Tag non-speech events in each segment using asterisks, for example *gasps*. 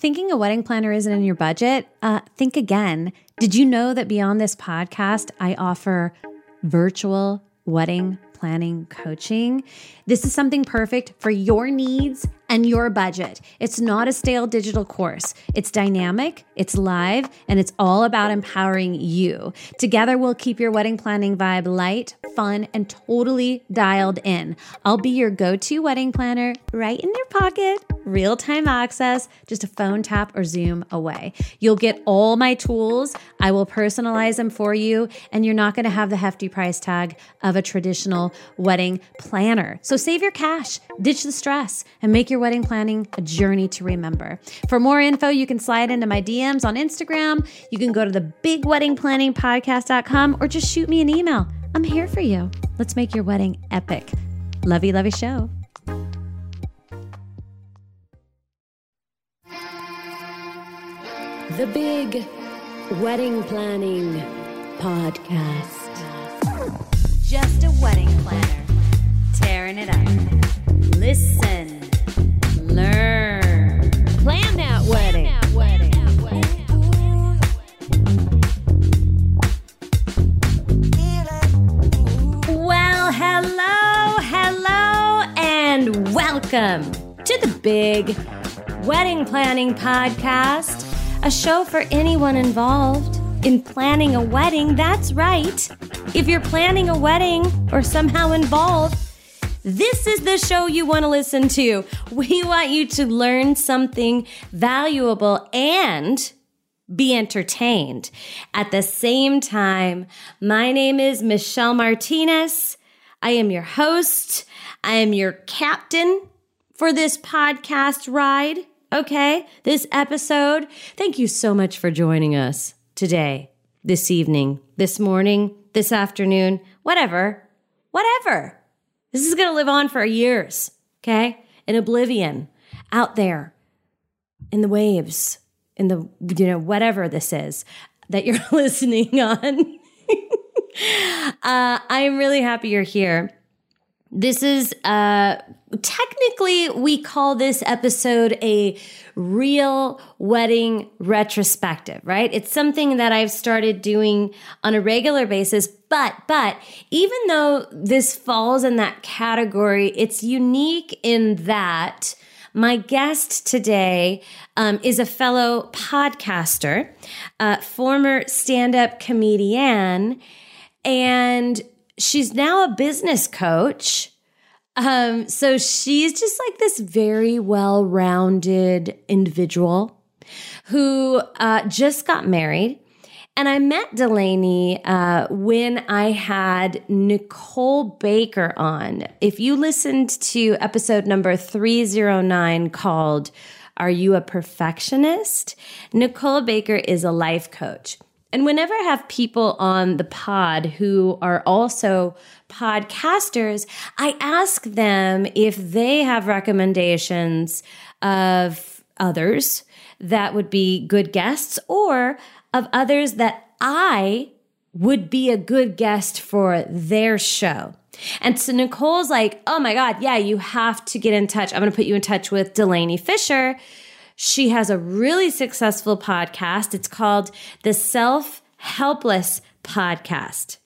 Thinking a wedding planner isn't in your budget? Uh, think again. Did you know that beyond this podcast, I offer virtual wedding planning coaching? This is something perfect for your needs and your budget. It's not a stale digital course. It's dynamic, it's live, and it's all about empowering you. Together, we'll keep your wedding planning vibe light, fun, and totally dialed in. I'll be your go to wedding planner right in your pocket, real time access, just a phone tap or Zoom away. You'll get all my tools. I will personalize them for you, and you're not going to have the hefty price tag of a traditional wedding planner. So save your cash, ditch the stress, and make your wedding planning a journey to remember. For more info, you can slide into my DMs on Instagram. You can go to the bigweddingplanningpodcast.com or just shoot me an email. I'm here for you. Let's make your wedding epic. Lovey, lovey show. The Big Wedding Planning Podcast. Just a wedding planner, tearing it up. Listen, learn, Plan that wedding. Well, hello, hello, and welcome to the Big Wedding Planning Podcast, a show for anyone involved in planning a wedding. That's right. If you're planning a wedding or somehow involved, this is the show you want to listen to. We want you to learn something valuable and be entertained. At the same time, my name is Michelle Martinez. I am your host. I am your captain for this podcast ride. Okay, this episode. Thank you so much for joining us today, this evening, this morning, this afternoon, whatever, whatever. This is going to live on for years, okay? In oblivion, out there, in the waves, in the, you know, whatever this is that you're *laughs* listening on. *laughs* uh, I'm really happy you're here. This is uh technically we call this episode a real wedding retrospective, right? It's something that I've started doing on a regular basis, but but even though this falls in that category, it's unique in that my guest today um, is a fellow podcaster, uh, former stand up comedian, and she's now a business coach. Um, so she's just like this very well rounded individual who uh, just got married. And I met Delanie uh, when I had Nicole Baker on. If you listened to episode number 309 called Are You a Perfectionist? Nicole Baker is a life coach. And whenever I have people on the pod who are also podcasters, I ask them if they have recommendations of others that would be good guests or of others that I would be a good guest for their show. And so Nicole's like, oh my God, yeah, you have to get in touch. I'm going to put you in touch with Delanie Fischer. She has a really successful podcast. It's called the Self Helpless Podcast.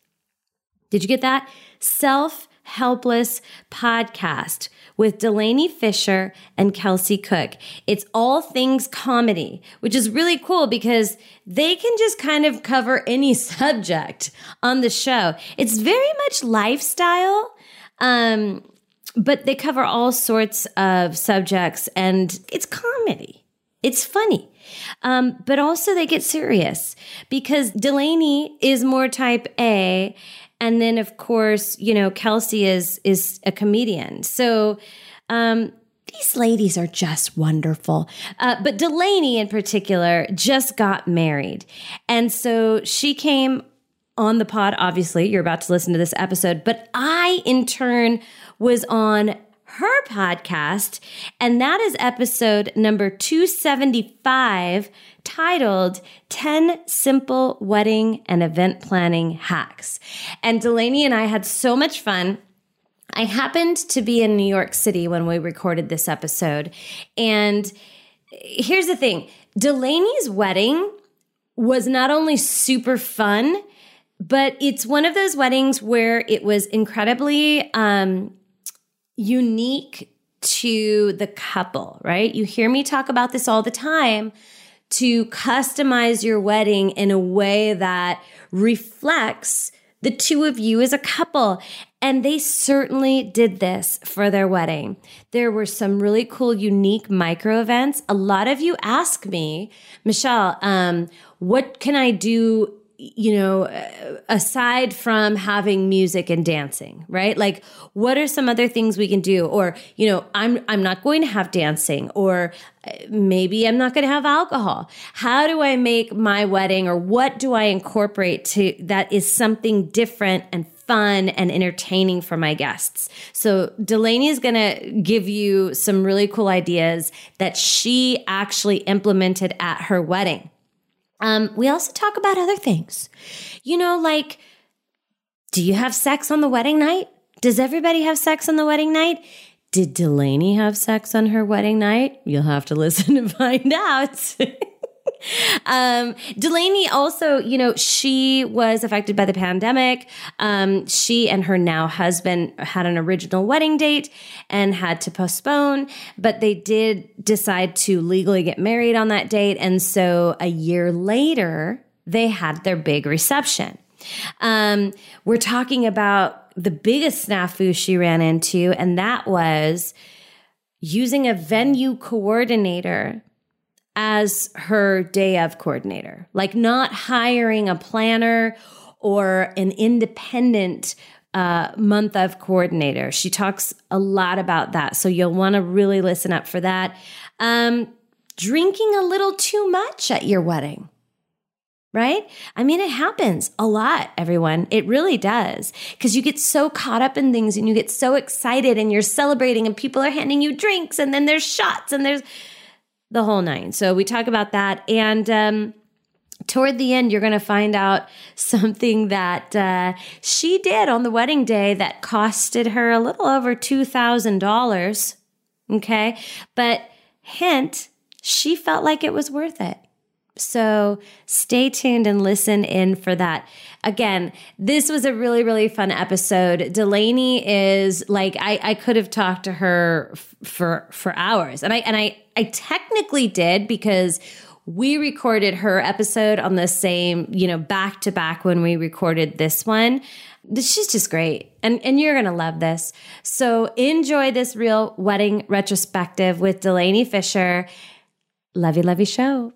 Did you get that? Self Helpless Podcast with Delanie Fischer and Kelsey Cook. It's all things comedy, which is really cool because they can just kind of cover any *laughs* subject on the show. It's very much lifestyle. Um, but they cover all sorts of subjects and it's comedy. It's funny. Um, but also they get serious because Delanie is more type A and then of course you know kelsey is is a comedian so um these ladies are just wonderful. Uh, but Delanie, in particular, just got married. And so she came on the pod. Obviously, you're about to listen to this episode. But I, in turn, was on her podcast. And that is episode number 275 titled 10 Simple Wedding and Event Planning Hacks. And Delanie and I had so much fun. I happened to be in New York City when we recorded this episode, and here's the thing Delanie's wedding was not only super fun, but it's one of those weddings where it was incredibly um, unique to the couple, right? You hear me talk about this all the time to customize your wedding in a way that reflects the two of you as a couple. And they certainly did this for their wedding. There were some really cool, unique micro events. A lot of you ask me, Michelle, um, what can I do you know, aside from having music and dancing, right? Like what are some other things we can do? Or, you know, I'm I'm not going to have dancing or uh, maybe I'm not going to have alcohol. How do I make my wedding or what do I incorporate to that is something different and fun and entertaining for my guests. So Delanie is going to give you some really cool ideas that she actually implemented at her wedding. Um, we also talk about other things. You know, like, do you have sex on the wedding night? Does everybody have sex on the wedding night? Did Delanie have sex on her wedding night? You'll have to *laughs* listen to find out. *laughs* *laughs* um, Delanie also, you know, she was affected by the pandemic. Um, she and her now husband had an original wedding date and had to postpone, but they did decide to legally get married on that date. And so a year later, they had their big reception. Um, we're talking about the biggest snafu she ran into, and that was using a venue coordinator as her day of coordinator, like not hiring a planner or an independent uh, month of coordinator. She talks a lot about that. So you'll want to really listen up for that. Um, drinking a little too much at your wedding. Right? I mean, it happens a lot, everyone. It really does. Because you get so caught up in things and you get so excited and you're celebrating and people are handing you drinks and then there's shots and there's, the whole nine. So we talk about that. And um, toward the end, you're going to find out *laughs* something that uh, she did on the wedding day that costed her a little over $2,000. Okay. But hint, she felt like it was worth it. So stay tuned and listen in for that. Again, this was a really, really fun episode. Delanie is like I, I could have talked to her f- for for hours. And I and I I technically did because we recorded her episode on the same, you know, back to back when we recorded this one. She's just great. And and you're going to love this. So enjoy this real wedding retrospective with Delanie Fischer. Lovey, lovey show.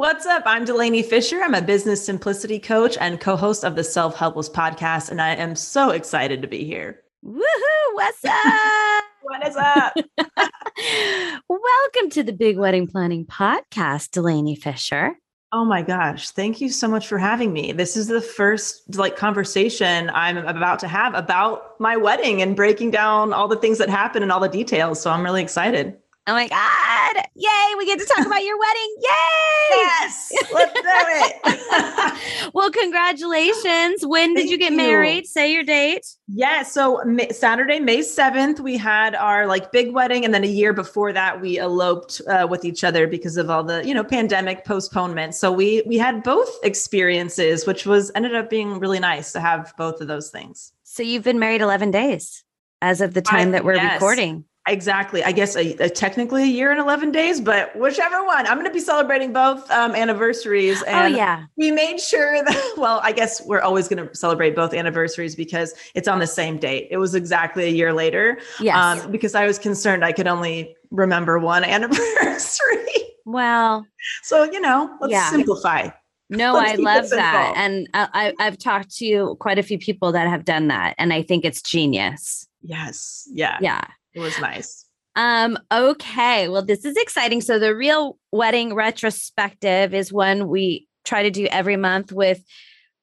What's up? I'm Delanie Fischer. I'm a business simplicity coach and co host of the Self Helpless podcast, and I am so excited to be here. Woohoo! What's up? *laughs* what is up? *laughs* Welcome to the Big Wedding Planning Podcast, Delanie Fischer. Oh my gosh, thank you so much for having me. This is the first like conversation I'm about to have about my wedding and breaking down all the things that happen and all the details. So I'm really excited. Oh my God. Yay. We get to talk about your wedding. Yay. Yes. Let's do it. *laughs* well, congratulations. When did Thank you get you. married? Say your date. Yeah. So Saturday, May 7th, we had our like big wedding. And then a year before that, we eloped uh, with each other because of all the, you know, pandemic postponement. So we, we had both experiences, which was ended up being really nice to have both of those things. So you've been married 11 days as of the time I, that we're yes. recording. Exactly. I guess a, a, technically a year and 11 days, but whichever one. I'm going to be celebrating both um, anniversaries. oh, yeah. We made sure that, *laughs* well, I guess we're always going to celebrate both anniversaries because it's on the same date. It was exactly a year later. Yes. Um, because I was concerned I could only remember one *laughs* anniversary. Well, so, you know, let's yeah. simplify. No, let's I love that. And I, I've talked to quite a few people that have done that. And I think it's genius. Yes. Yeah. Yeah. It was nice. Um, okay. Well, this is exciting. So the real wedding retrospective is one we try to do every month with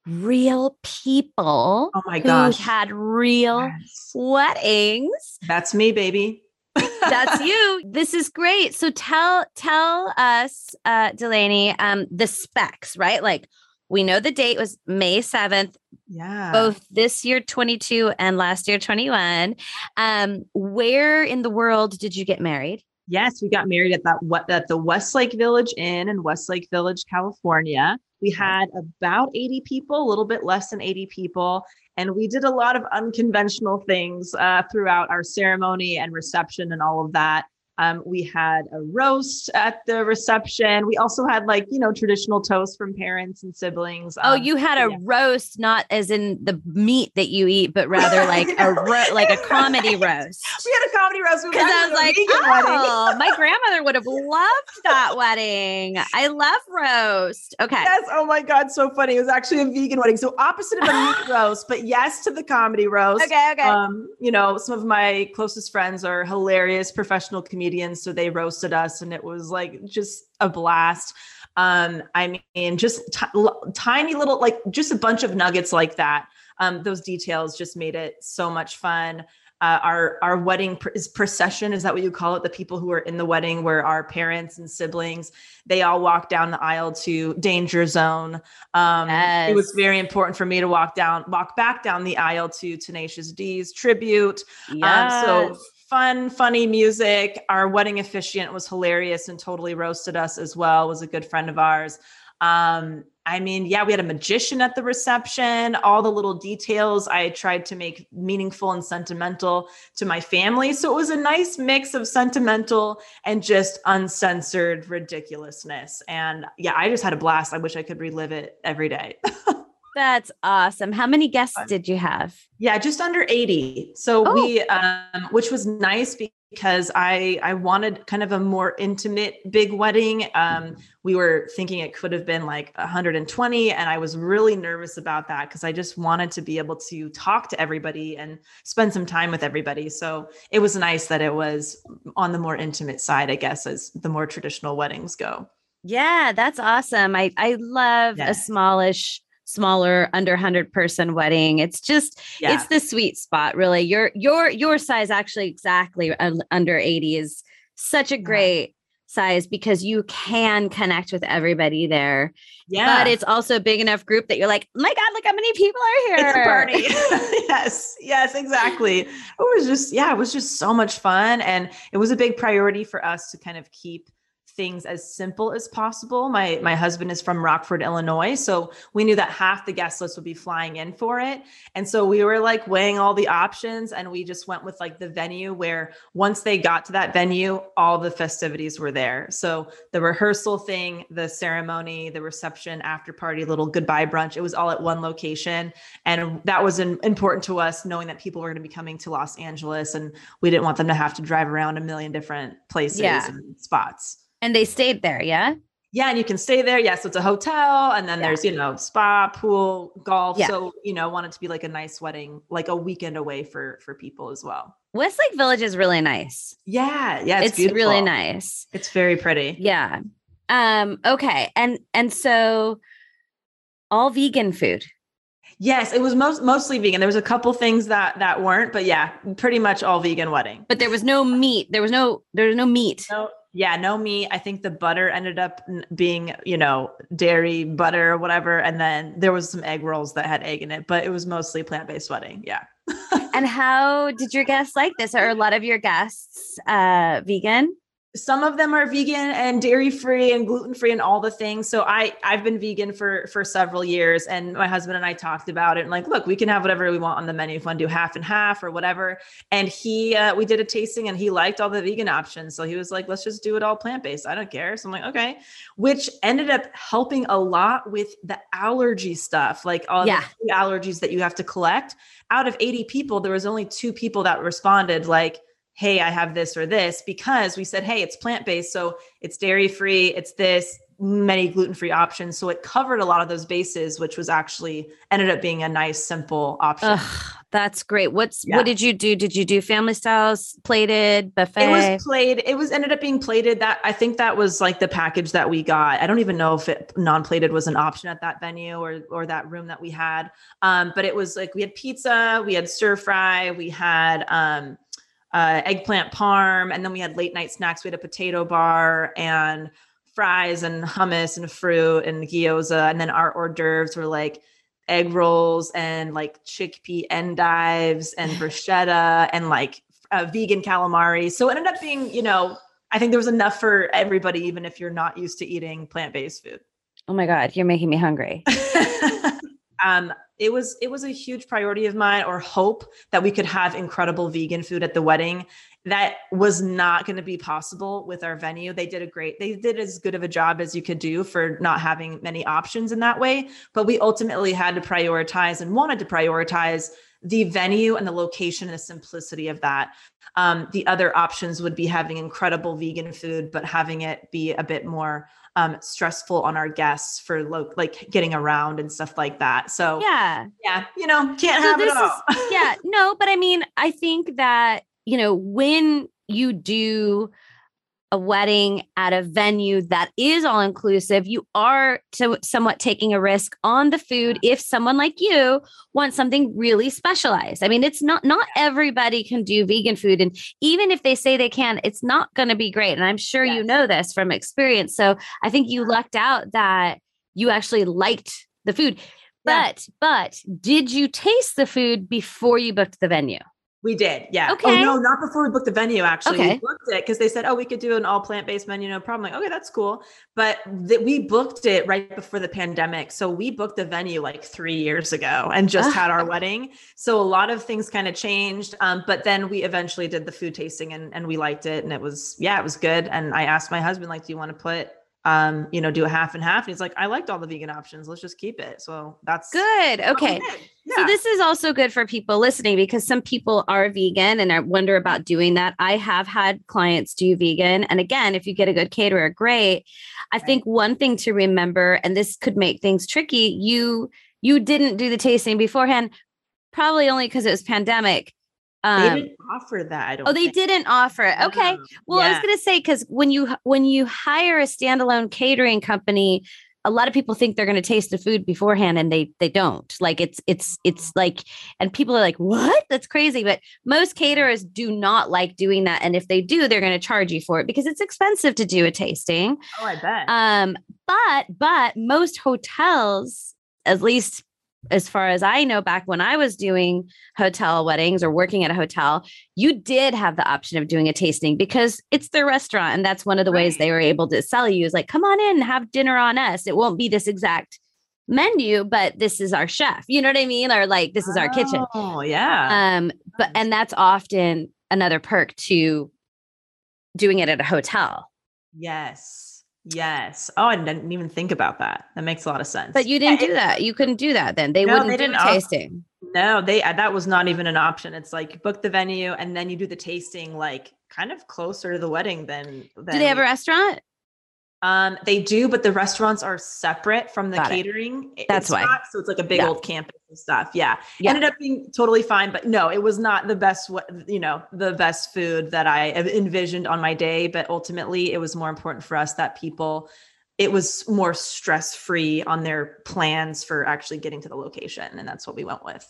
real people oh my gosh Who had real yes. weddings that's me baby *laughs* *laughs* that's you this is great so tell tell us uh delanie um the specs right like we know the date was may 7th Yeah. both this year 22 and last year 21. Um, where in the world did you get married? Yes, we got married at that what at the Westlake Village Inn in Westlake Village, California. We had about 80 people, a little bit less than 80 people, and we did a lot of unconventional things uh, throughout our ceremony and reception and all of that. Um, we had a roast at the reception. We also had like you know traditional toast from parents and siblings. Oh, Um, you had a yeah. roast, not as in the meat that you eat, but rather *laughs* like a ro- like a comedy roast. *laughs* we had a comedy roast. Because I was like, oh, *laughs* my grandmother would have loved that wedding. I love roast. Okay. Yes. Oh my God. So funny. It was actually a vegan wedding. So opposite of a meat roast, but yes to the comedy roast. Okay. Okay. Um, you know, some of my closest friends are hilarious professional comedians. So they roasted us and it was like just a blast. Um, I mean, just ti- l- tiny little, like just a bunch of nuggets like that. Um, those details just made it so much fun. Uh, our our wedding pr- is procession is that what you call it? The people who are in the wedding were our parents and siblings. They all walked down the aisle to Danger Zone. Um, It was very important for me to walk down, walk back down the aisle to Tenacious D's tribute. Um, so Yes. Fun, funny music. Our wedding officiant was hilarious and totally roasted us as well. Was a good friend of ours. Um, I mean, yeah, we had a magician at the reception. All the little details I tried to make meaningful and sentimental to my family. So it was a nice mix of sentimental and just uncensored ridiculousness. And yeah, I just had a blast. I wish I could relive it every day. *laughs* That's awesome. How many guests did you have? Yeah, just under 80. So Oh. we um which was nice because I I wanted kind of a more intimate big wedding. Um we were thinking it could have been like 120 and I was really nervous about that because I just wanted to be able to talk to everybody and spend some time with everybody. So it was nice that it was on the more intimate side, I guess as the more traditional weddings go. Yeah, that's awesome. I I love Yeah. a smallish, smaller, under hundred person wedding. It's just Yeah. it's the sweet spot, really. Your your your size actually exactly uh, under eighty is such a great size because you can connect with everybody there. yeah. But it's also a big enough group that you're like, oh my god, look how many people are here. It's a party. *laughs* yes, yes, exactly. It was just, yeah, it was just so much fun. And it was a big priority for us to kind of keep things as simple as possible. My my husband is from Rockford, Illinois, so we knew that half the guest list would be flying in for it. And so we were like weighing all the options and we just went with like the venue where once they got to that venue, all the festivities were there. So the rehearsal thing, the ceremony, the reception, after party, little goodbye brunch, it was all at one location and that was in, important to us knowing that people were going to be coming to los angeles and we didn't want them to have to drive around a million different places Yeah. and spots And they stayed there, yeah. yeah and you can stay there yes it's a hotel and then Yeah. there's you know spa pool golf Yeah. so you know want it to be like a nice wedding like a weekend away for for people as well Westlake Village is really nice. yeah yeah it's, It's, really nice. it's very pretty Yeah. Um, okay. And and so all vegan food. yes it was most mostly vegan there was a couple things that that weren't but yeah pretty much all vegan wedding But there was no meat. There was no there was no meat. No, yeah, no meat. I think the butter ended up being, you know, dairy butter or whatever. And then there was some egg rolls that had egg in it, but it was mostly plant-based wedding. Yeah. *laughs* And how did your guests like this? Are a lot of your guests uh vegan? Some of them are vegan and dairy free and gluten free and all the things. So I I've been vegan for for several years and my husband and I talked about it and like, look, we can have whatever we want on the menu if we want to do half and half or whatever. And he uh, we did a tasting and he liked all the vegan options. So he was like, let's just do it all plant-based. I don't care. So I'm like, okay. Which ended up helping a lot with the allergy stuff, like all Yeah. the allergies that you have to collect. Out of 80 people, there was only two people that responded like, hey, I have this or this, because we said, hey, it's plant based. So it's dairy free, it's this, many gluten free options. So it covered a lot of those bases, which was actually ended up being a nice, simple option. Ugh, that's great. What's Yeah. what did you do? Did you do family styles, plated, buffet? It was plated. It was ended up being plated. That I think that was like the package that we got. I don't even know if it non-plated was an option at that venue or or that room that we had. Um, but it was like we had pizza, we had stir fry, we had um, uh, eggplant parm, and then we had late night snacks. We had a potato bar and fries and hummus and fruit and gyoza, and then our hors d'oeuvres were like egg rolls and like chickpea endives and *laughs* bruschetta and like uh, vegan calamari. So it ended up being, you know, I think there was enough for everybody, even if you're not used to eating plant based food. Oh my God, you're making me hungry. *laughs* um, it was it was a huge priority of mine or hope that we could have incredible vegan food at the wedding. That was not going to be possible with our venue. They did a great they did as good of a job as you could do for not having many options in that way. But we ultimately had to prioritize and wanted to prioritize the venue and the location and the simplicity of that. Um, the other options would be having incredible vegan food but having it be a bit more um, stressful on our guests for lo- like getting around and stuff like that. So yeah, yeah, you know, can't so have it all. Is, *laughs* yeah, no, but I mean, I think that you know when you do a wedding at a venue that is all inclusive, you are to somewhat taking a risk on the food if someone like you wants something really specialized. I mean, it's not not everybody can do vegan food and even if they say they can, it's not going to be great and I'm sure yes. you know this from experience. So, I think you lucked out that you actually liked the food. But yeah. but did you taste the food before you booked the venue? We did, yeah. Oh, okay. Oh no, not before we booked the venue. Actually, okay. we booked it because they said, "Oh, we could do an all plant based menu, no problem." Like, okay, that's cool. But th- we booked it right before the pandemic, so we booked the venue like three years ago and just had our *laughs* wedding. So a lot of things kind of changed. Um, but then we eventually did the food tasting, and and we liked it, and it was yeah, it was good. And I asked my husband, like, "Do you want to put um, you know, do a half and half. And he's like, I liked all the vegan options. Let's just keep it. So that's good. Okay. Yeah. So this is also good for people listening because some people are vegan and I wonder about doing that. I have had clients do vegan. And again, if you get a good caterer, great. I think one thing to remember, and this could make things tricky, you you didn't do the tasting beforehand, probably only because it was pandemic. Um, they didn't offer that. I don't. Oh, they think. didn't offer it. Okay. Well, yeah. I was going to say because when you when you hire a standalone catering company, a lot of people think they're going to taste the food beforehand, and they they don't. Like it's it's it's like, and people are like, "What? That's crazy!" But most caterers do not like doing that, and if they do, they're going to charge you for it because it's expensive to do a tasting. Oh, I bet. Um, but but most hotels, at least as far as I know, back when I was doing hotel weddings or working at a hotel, you did have the option of doing a tasting because it's their restaurant. And that's one of the right. ways they were able to sell you is like, come on in, have dinner on us. It won't be this exact menu, but this is our chef. You know what I mean? Or like, this is our kitchen. Oh, yeah. Um, but, and that's often another perk to doing it at a hotel. Yes. Yes. Oh, I didn't even think about that. That makes a lot of sense. But you didn't do that. You couldn't do that then. They no, wouldn't they do tasting. no, they uh, that was not even an option. It's like book the venue and then you do the tasting like kind of closer to the wedding than, than Do they have a restaurant? Um, they do, but the restaurants are separate from the Got catering. It. That's why. Not, so it's like a big yeah. old campus and stuff. Yeah. yeah. Ended up being totally fine, but no, it was not the best, you know, the best food that I envisioned on my day. But ultimately, it was more important for us that people, it was more stress free on their plans for actually getting to the location. And that's what we went with.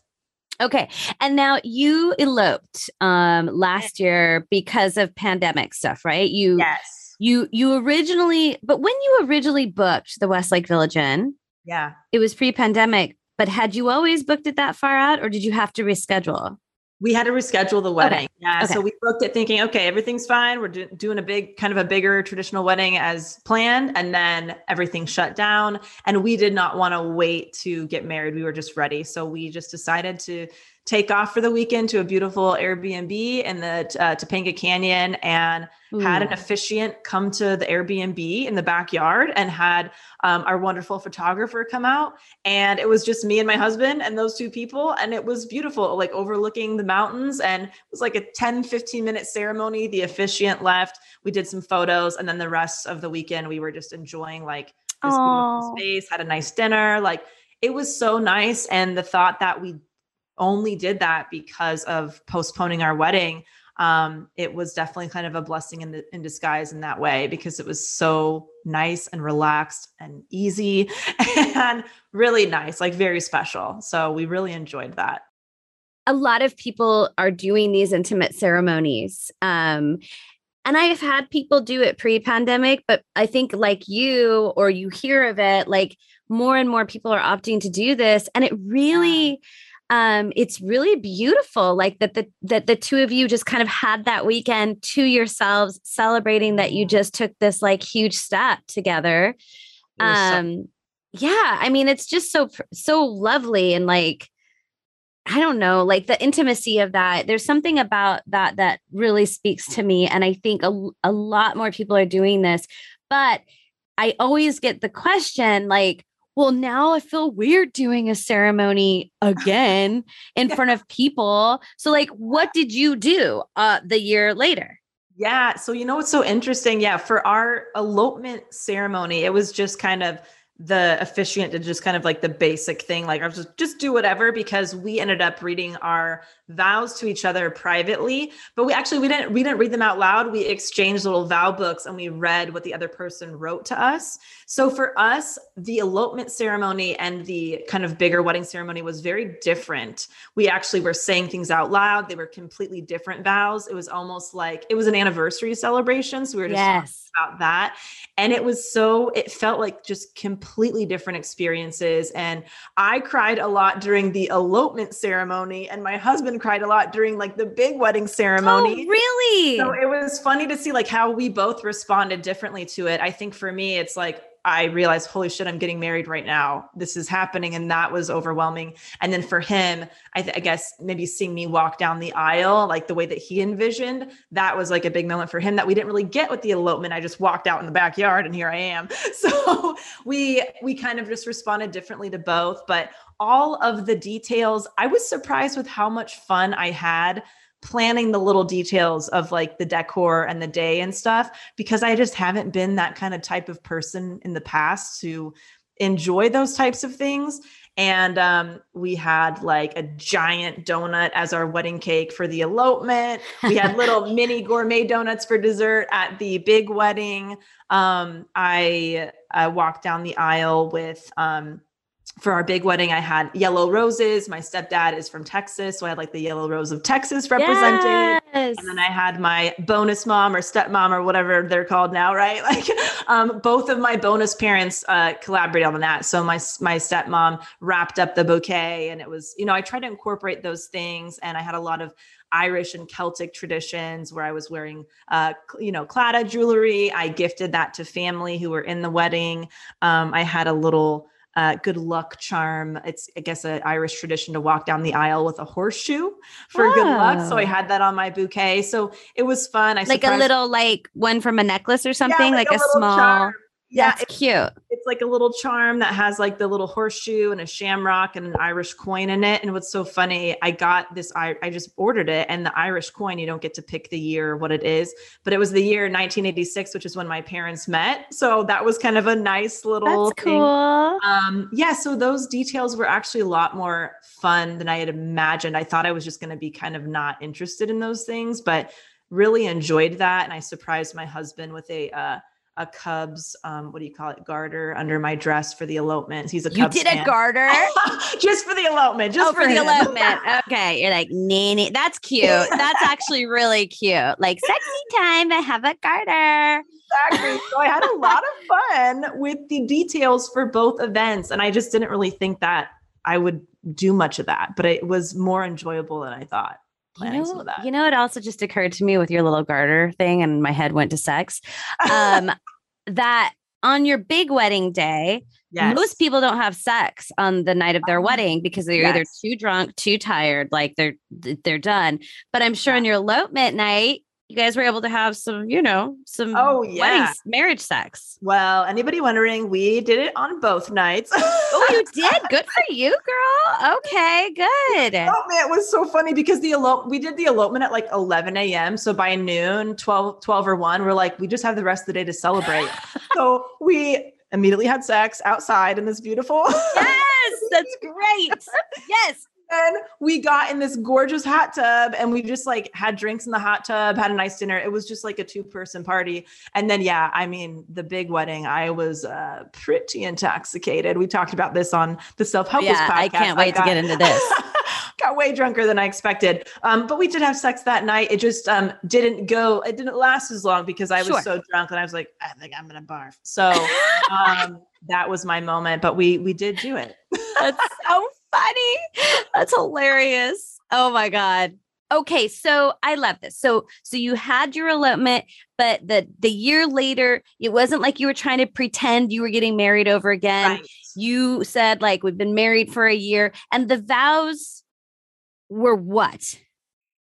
Okay. And now you eloped um last year because of pandemic stuff, right? You Yes you you originally but when you originally booked the westlake village inn yeah. it was pre-pandemic but had you always booked it that far out or did you have to reschedule? We had to reschedule the wedding okay. yeah okay. so we booked it thinking okay everything's fine. We're do- doing a big kind of a bigger traditional wedding as planned and then everything shut down. And we did not want to wait to get married. We were just ready. So we just decided to take off for the weekend to a beautiful Airbnb in the uh, Topanga Canyon and Ooh. had an officiant come to the Airbnb in the backyard and had um, our wonderful photographer come out. And it was just me and my husband and those two people. And it was beautiful, like overlooking the mountains. And it was like a 10, 15 minute ceremony. The officiant left. We did some photos. And then the rest of the weekend, we were just enjoying like this beautiful space, had a nice dinner. Like it was so nice. And the thought that we only did that because of postponing our wedding um, it was definitely kind of a blessing in, the, in disguise in that way because it was so nice and relaxed and easy *laughs* and really nice, like very special. So we really enjoyed that. A lot of people are doing these intimate ceremonies. Um, and I've had people do it pre-pandemic, but I think like you or you hear of it, like more and more people are opting to do this, and it really um it's really beautiful like that the that the two of you just kind of had that weekend to yourselves celebrating that you just took this like huge step together. Um so- yeah i mean it's just so so lovely and like i don't know like the intimacy of that. There's something about that that really speaks to me and i think a, a lot more people are doing this. But i always get the question like well, now I feel weird doing a ceremony again in front of people. So, like, what did you do uh, the year later? Yeah. So, you know what's so interesting? Yeah. For our elopement ceremony, it was just kind of the officiant did just kind of like the basic thing like i was just just do whatever because we ended up reading our vows to each other privately but we actually we didn't we didn't read them out loud. We exchanged little vow books and we read what the other person wrote to us. So for us the elopement ceremony and the kind of bigger wedding ceremony was very different. We actually were saying things out loud. They were completely different vows. It was almost like it was an anniversary celebration. So we were just yes. about that. And it was so it felt like just completely different experiences. And i cried a lot during the elopement ceremony and my husband cried a lot during like the big wedding ceremony. Oh, really? So it was funny to see like how we both responded differently to it. I think for me it's like I realized, holy shit, I'm getting married right now. This is happening. And that was overwhelming. And then for him, I, th- I, guess maybe seeing me walk down the aisle, like the way that he envisioned, that was like a big moment for him that we didn't really get with the elopement. I just walked out in the backyard and here I am. *laughs* So we, we kind of just responded differently to both, but all of the details, I was surprised with how much fun I had planning the little details of like the decor and the day and stuff because I just haven't been that kind of type of person in the past to enjoy those types of things. And um, we had like a giant donut as our wedding cake for the elopement. We had *laughs* little mini gourmet donuts for dessert at the big wedding. Um, I, I walked down the aisle with um, for our big wedding, I had yellow roses. My stepdad is from Texas, so I had like the yellow rose of Texas represented. Yes. And then I had my bonus mom or stepmom or whatever they're called now, right? *laughs* Like, um, both of my bonus parents uh, collaborated on that. So my my stepmom wrapped up the bouquet, and it was, you know, I tried to incorporate those things, and I had a lot of Irish and Celtic traditions where I was wearing, uh, you know, claddagh jewelry. I gifted that to family who were in the wedding. Um, I had a little uh, good luck charm. It's, I guess, an Irish tradition to walk down the aisle with a horseshoe for oh. good luck. So I had that on my bouquet. So it was fun. I like a little, like one from a necklace or something, yeah, like, like, a, a small. Charm. Yeah, That's it's, cute. Like a little charm that has like the little horseshoe and a shamrock and an Irish coin in it. And what's so funny, I got this, I, I just ordered it, and the Irish coin, you don't get to pick the year what it is, but it was the year 1986, which is when my parents met. So that was kind of a nice little That's thing. cool. Um, yeah, so those details were actually a lot more fun than I had imagined. I thought I was just going to be kind of not interested in those things, but really enjoyed that. And I surprised my husband with a, uh, a Cubs, um, what do you call it, garter under my dress for the elopement. He's a Cubs. you Cubs did fan. a garter *laughs* just for the elopement, just oh, for, for the elopement. okay, you're like nanny. That's cute. That's actually really cute. Like sexy time. I have a garter. Exactly. So I had a lot of fun with the details for both events, and I just didn't really think that I would do much of that, but it was more enjoyable than I thought planning you know, some of that. You know, it also just occurred to me with your little garter thing, and my head went to sex. Um, *laughs* that on your big wedding day, yes. most people don't have sex on the night of their oh, wedding because they're yes. either too drunk, too tired, like they're they're done. But I'm sure yeah. on your elopement night, you guys were able to have some, you know, some oh yeah wedding, marriage sex. Well, anybody wondering, we did it on both nights. oh, you *laughs* did? Good for you, girl. Okay, good. *laughs* Oh man, it was so funny because the elope we did the elopement at like 11 a.m. So by noon, 12, 12 or 1, we're like, we just have the rest of the day to celebrate. *laughs* so we immediately had sex outside in this beautiful Yes, that's great. Yes then we got in this gorgeous hot tub and we just like had drinks in the hot tub, had a nice dinner. It was just like a two person party. And then, yeah, I mean, the big wedding, I was uh, pretty intoxicated. We talked about this on the self help yeah, podcast. I can't wait I got, to get into this. *laughs* got way drunker than I expected. Um, but we did have sex that night. It just um, didn't go, it didn't last as long because I was Sure. so drunk and I was like, I think I'm gonna barf. So um, that was my moment. But we we did do it. *laughs* That's so funny. That's hilarious. Oh my god. Okay, so I love this. So so you had your elopement, but the the year later, it wasn't like you were trying to pretend you were getting married over again. Right. You said like we've been married for a year and the vows were what?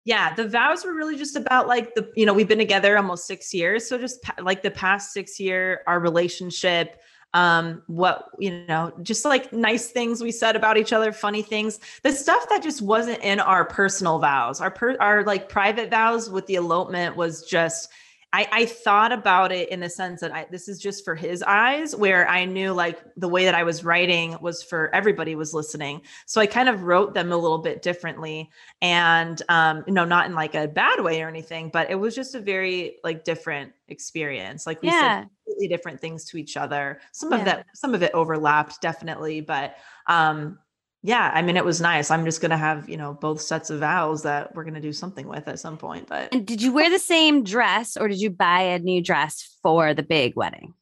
Yeah, the vows were really just about like the, you know, we've been together almost six years. So just pa- like the past six year, our relationship, um, what, you know, just like nice things we said about each other, funny things, the stuff that just wasn't in our personal vows. Our, per- our like private vows with the elopement was just, I, I thought about it in the sense that I, this is just for his eyes, where I knew like the way that I was writing was for everybody was listening. So I kind of wrote them a little bit differently and um you know not in like a bad way or anything but it was just a very like different experience like we Yeah. said completely different things to each other some Yeah. of that some of it overlapped definitely but um yeah i mean it was nice i'm just gonna have you know both sets of vows that we're gonna do something with at some point but And did you wear the same dress or did you buy a new dress for the big wedding?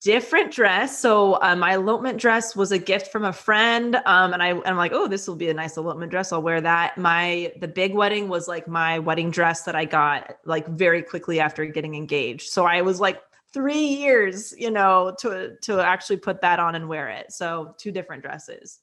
different dress. So uh, my elopement dress was a gift from a friend, um, and I and I'm like, oh, this will be a nice elopement dress. I'll wear that. My the big wedding was like my wedding dress that I got like very quickly after getting engaged. So I was like three years, you know, to to actually put that on and wear it. So two different dresses.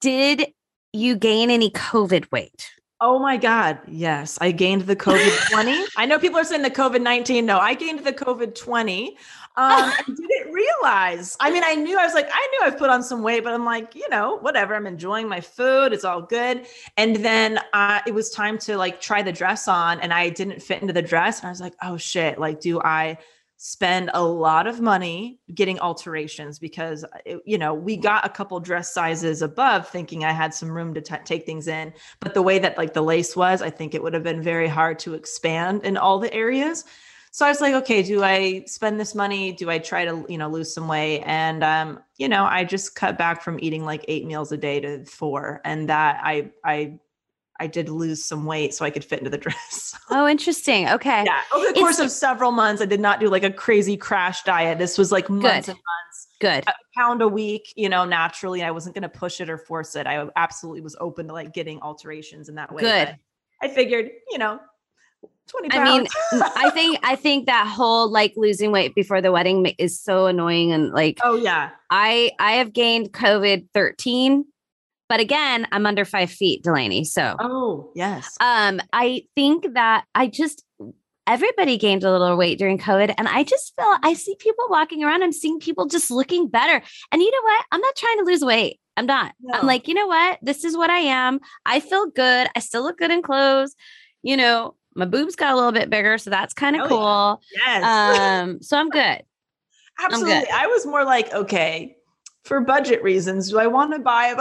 Did you gain any COVID weight? Oh my God. Yes. I gained the COVID *laughs* 20. I know people are saying the COVID 19. No, I gained the COVID 20. Um, *laughs* I didn't realize. I mean, I knew I was like, I knew I've put on some weight, but I'm like, you know, whatever. I'm enjoying my food. It's all good. And then uh, it was time to like try the dress on, and I didn't fit into the dress. And I was like, oh shit. Like, do I spend a lot of money getting alterations because it- you know we got a couple dress sizes above thinking i had some room to t- take things in but the way that like the lace was i think it would have been very hard to expand in all the areas. So i was like okay do i spend this money? Do i try to you know lose some weight? And um you know i just cut back from eating like eight meals a day to four and that i i i did lose some weight so i could fit into the *laughs* dress Oh, interesting. Okay. yeah over the It's- course of several months i did not do like a crazy crash diet this was like months Good. and months Good. a pound a week you know naturally i wasn't going to push it or force it i absolutely was open to like getting alterations in that way Good. but i figured you know 20 pounds. I mean, I *laughs* think I think that whole like losing weight before the wedding is so annoying and like oh yeah I I have gained COVID 13, but again, I'm under five feet, Delanie. So oh yes um I think that I just everybody gained a little weight during COVID. And I just feel I see people walking around, I'm seeing people just looking better. And you know what? I'm not trying to lose weight. I'm not. I'm like, you know what? This is what I am. I feel good. I still look good in clothes. You know, my boobs got a little bit bigger, so that's kind of Oh, yeah. cool. yes Um, so I'm good. *laughs* absolutely i was more like okay for budget reasons do i want to buy a *laughs*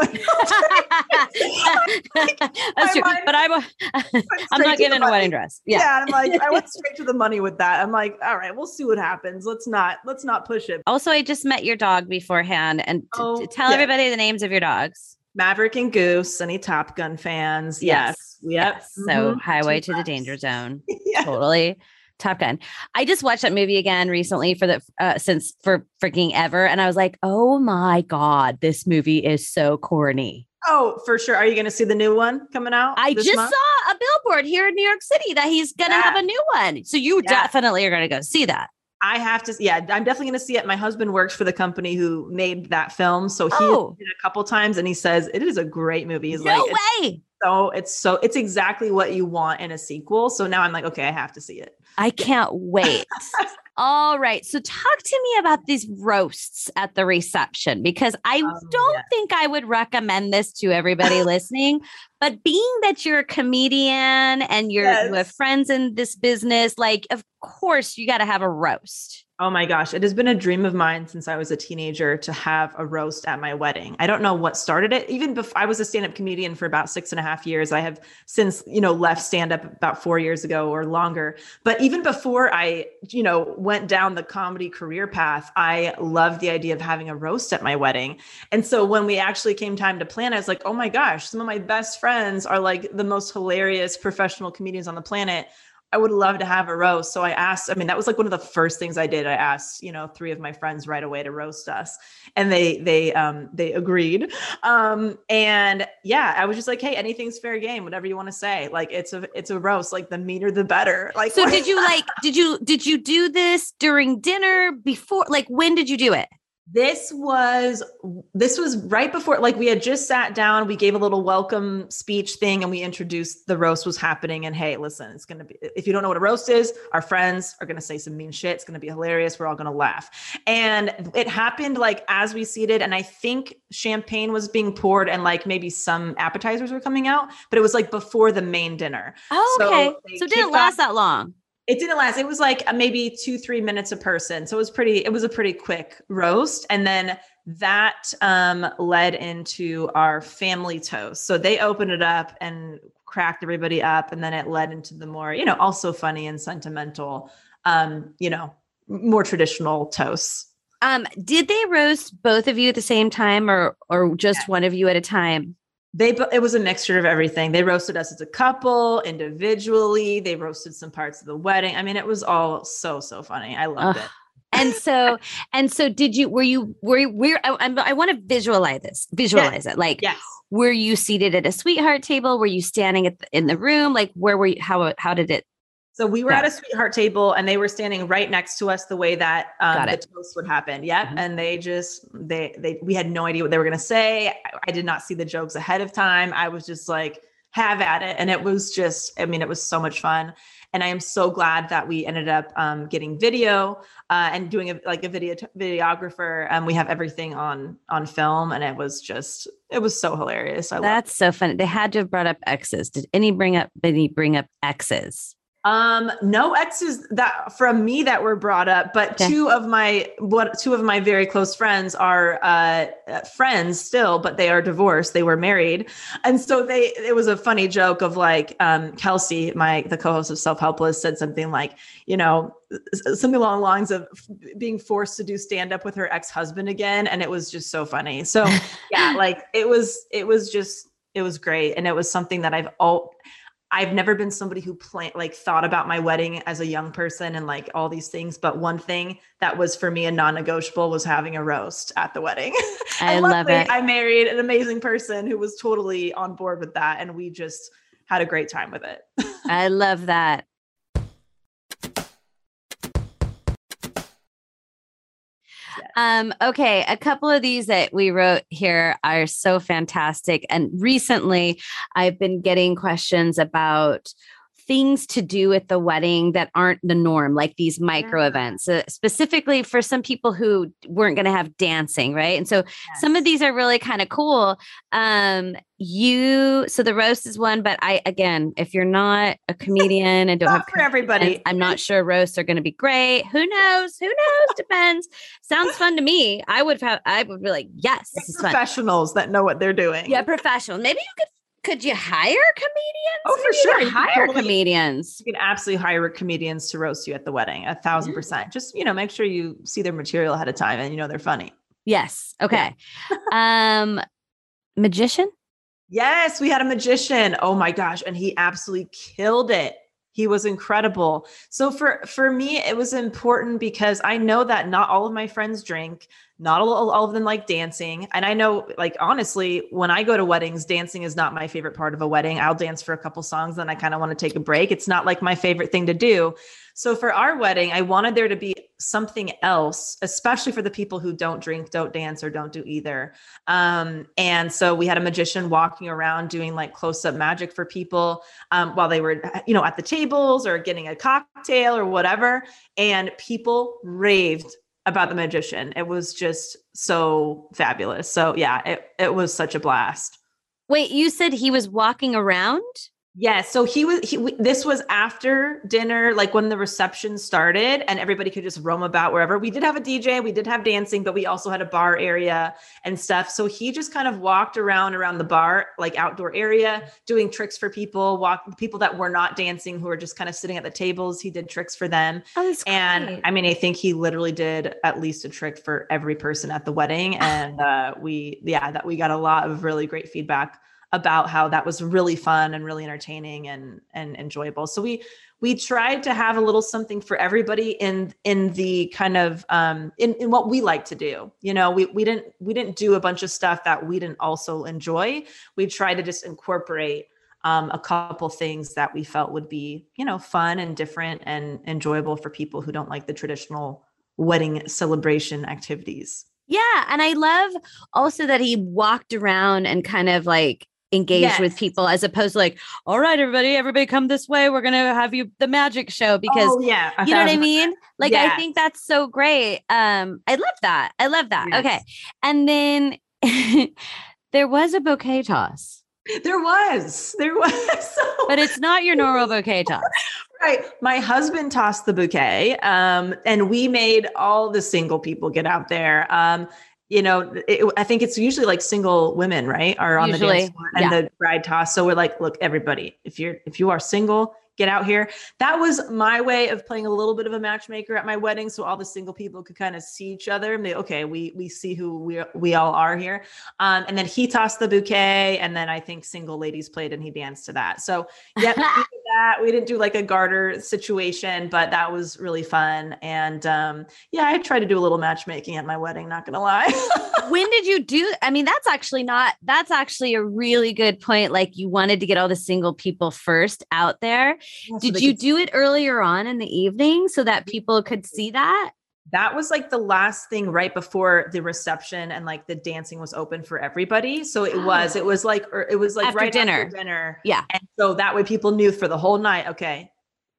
That's true. mind But I'm, *laughs* I'm not getting a wedding dress. yeah. Yeah. i'm like i went *laughs* straight to the money with that i'm like all right we'll see what happens let's not let's not push it Also, I just met your dog beforehand, and t- t- Oh, tell yeah. everybody the names of your dogs. maverick and goose any top gun fans yes, yep Yes. So Mhm. Highway Two to the Danger Zone. yeah. Totally. Top Gun. I just watched that movie again recently for the uh, since for freaking ever, and I was like, oh my god, this movie is so corny. Oh, for sure. Are you going to see the new one coming out? I just month? saw a billboard here in New York City that he's gonna Yeah. have a new one. So you Yeah. definitely are gonna go see that. I have to. Yeah, I'm definitely going to see it. My husband works for the company who made that film, so he Oh. did it a couple times, and he says it is a great movie. He's no like, way. So it's so it's exactly what you want in a sequel. So now I'm like, okay, I have to see it. I can't wait. *laughs* All right. So talk to me about these roasts at the reception because I Um, don't yeah. think I would recommend this to everybody *laughs* listening. But being that you're a comedian and you're you have friends in this business, like of course you got to have a roast. Oh my gosh, it has been a dream of mine since I was a teenager to have a roast at my wedding. I don't know what started it. Even before I was a stand-up comedian for about six and a half years. I have since, you know, left stand-up about four years ago or longer. But but even before I, you know, went down the comedy career path, I loved the idea of having a roast at my wedding. And so when we actually came time to plan, I was like, oh my gosh, some of my best friends are like the most hilarious professional comedians on the planet. I would love to have a roast. So I asked, I mean, that was like one of the first things I did. I asked, you know, three of my friends right away to roast us. And they they um they agreed. Um and yeah, I was just like, hey, anything's fair game, whatever you want to say. Like it's a it's a roast, like the meaner the better. Like So *laughs* did you like did you did you do this during dinner before like when did you do it? This was this was right before like we had just sat down we gave a little welcome speech thing and we introduced the roast was happening and hey listen it's going to be if you don't know what a roast is our friends are going to say some mean shit it's going to be hilarious we're all going to laugh. And it happened like as we seated and i think champagne was being poured and like maybe some appetizers were coming out but it was like before the main dinner. Oh okay. so, so it didn't last that long it didn't last. It was like maybe two, three minutes a person. So it was pretty, it was a pretty quick roast. And then that um, led into our family toast. So they opened it up and cracked everybody up. And then it led into the more, you know, also funny and sentimental, um, you know, more traditional toasts. Um, did they roast both of you at the same time or or just one of you at a time? They it was a mixture of everything. They roasted us as a couple individually. They roasted some parts of the wedding. I mean it was all so so funny. I loved Ugh. it. And so *laughs* and so did you were you were you were i, I want to visualize this visualize yes. it. Like yes. were you seated at a sweetheart table? Were you standing at the, in the room? Like where were you how how did it so we were yeah. at a sweetheart table and they were standing right next to us the way that um, the toast would happen. Yeah. Mm-hmm. And they just, they, they, we had no idea what they were going to say. I, I did not see the jokes ahead of time. I was just like, have at it. And it was just, I mean, it was so much fun. And I am so glad that we ended up um, getting video uh, and doing a, like a video videographer. And um, we have everything on on film, and it was just it was so hilarious. I That's so funny. They had to have brought up exes. Did any bring up? any bring up exes? Um, no exes that from me that were brought up, but okay. two of my what two of my very close friends are uh, friends still, but they are divorced. They were married, and so they. It was a funny joke of like um, Kelsey, my the co-host of Self Helpless, said something like, you know, something along the lines of being forced to do stand up with her ex husband again, and it was just so funny. So *laughs* yeah, like it was it was just it was great, and it was something that I've all I've never been somebody who plan like thought about my wedding as a young person and like all these things. But one thing that was for me a non-negotiable was having a roast at the wedding. *laughs* I love it. I married an amazing person who was totally on board with that, and we just had a great time with it. *laughs* I love that. Um, okay, a couple of these that we wrote here are so fantastic. And recently, I've been getting questions about things to do at the wedding that aren't the norm, like these micro events, uh, specifically for some people who weren't going to have dancing, right? And so yes. some of these are really kind of cool. Um, you, so the roast is one, but I, again, if you're not a comedian and don't have for everybody, I'm not sure roasts are going to be great. Who knows? Who knows? Depends. Sounds fun to me. I would have, I would be like, yes, this is professionals fun. that know what they're doing. Yeah, professional. Maybe you could could you hire comedians? Oh, for sure. You hire totally, comedians. You can absolutely hire comedians to roast you at the wedding. A thousand percent. Just, you know, make sure you see their material ahead of time and you know they're funny. Yes. Okay. *laughs* um magician? Yes, we had a magician. Oh my gosh. And he absolutely killed it. He was incredible. So for for me, it was important because I know that not all of my friends drink not all, all of them like dancing. And i know like honestly when i go to weddings dancing is not my favorite part of a wedding. I'll dance for a couple songs then i kind of want to take a break. It's not like my favorite thing to do. So for our wedding i wanted there to be something else especially for the people who don't drink don't dance or don't do either. Um, and so we had a magician walking around doing like close-up magic for people um, while they were you know at the tables or getting a cocktail or whatever. And people raved about the magician. It was just so fabulous. So yeah, it, it was such a blast. Wait, you said he was walking around? Yeah, so he was. He, we, this was after dinner, like when the reception started, and everybody could just roam about wherever. We did have a DJ, we did have dancing, but we also had a bar area and stuff. So he just kind of walked around around the bar, like outdoor area, doing tricks for people. Walk people that were not dancing, who were just kind of sitting at the tables. He did tricks for them, Oh, and great. I mean, I think he literally did at least a trick for every person at the wedding, and uh, we, yeah, that we got a lot of really great feedback about how that was really fun and really entertaining and and enjoyable. So we we tried to have a little something for everybody in in the kind of um in, in what we like to do. You know, we we didn't we didn't do a bunch of stuff that we didn't also enjoy. We tried to just incorporate um, a couple things that we felt would be, you know, fun and different and enjoyable for people who don't like the traditional wedding celebration activities. Yeah. And I love also that he walked around and kind of like engaged with people as opposed to like, all right, everybody, everybody come this way. We're going to have you the magic show because oh, yeah, you know what I mean? Like I think that's so great. Um, I love that. I love that. Yes. Okay. And then *laughs* there was a bouquet toss, There was, there was. *laughs* So, but it's not your normal *laughs* bouquet toss. right. My husband tossed the bouquet, um, and we made all the single people get out there. Um, you know, it, I think it's usually like single women, right, are on the dance floor and the bride toss. So we're like, look, everybody, if you're if you are single, get out here. That was my way of playing a little bit of a matchmaker at my wedding, so all the single people could kind of see each other and they, okay, we we see who we we all are here. Um, and then he tossed the bouquet, and then I think single ladies played and he danced to that. So yeah, that. We didn't do like a garter situation, but that was really fun. And um, yeah, I tried to do a little matchmaking at my wedding. Not gonna lie. *laughs* when did you do i mean that's actually not that's actually a really good point like you wanted to get all the single people first out there did you do it earlier on in the evening so that people could see that that was like the last thing right before the reception and like the dancing was open for everybody so it was it was like or it was like After right dinner. after dinner Yeah. and so that way people knew for the whole night okay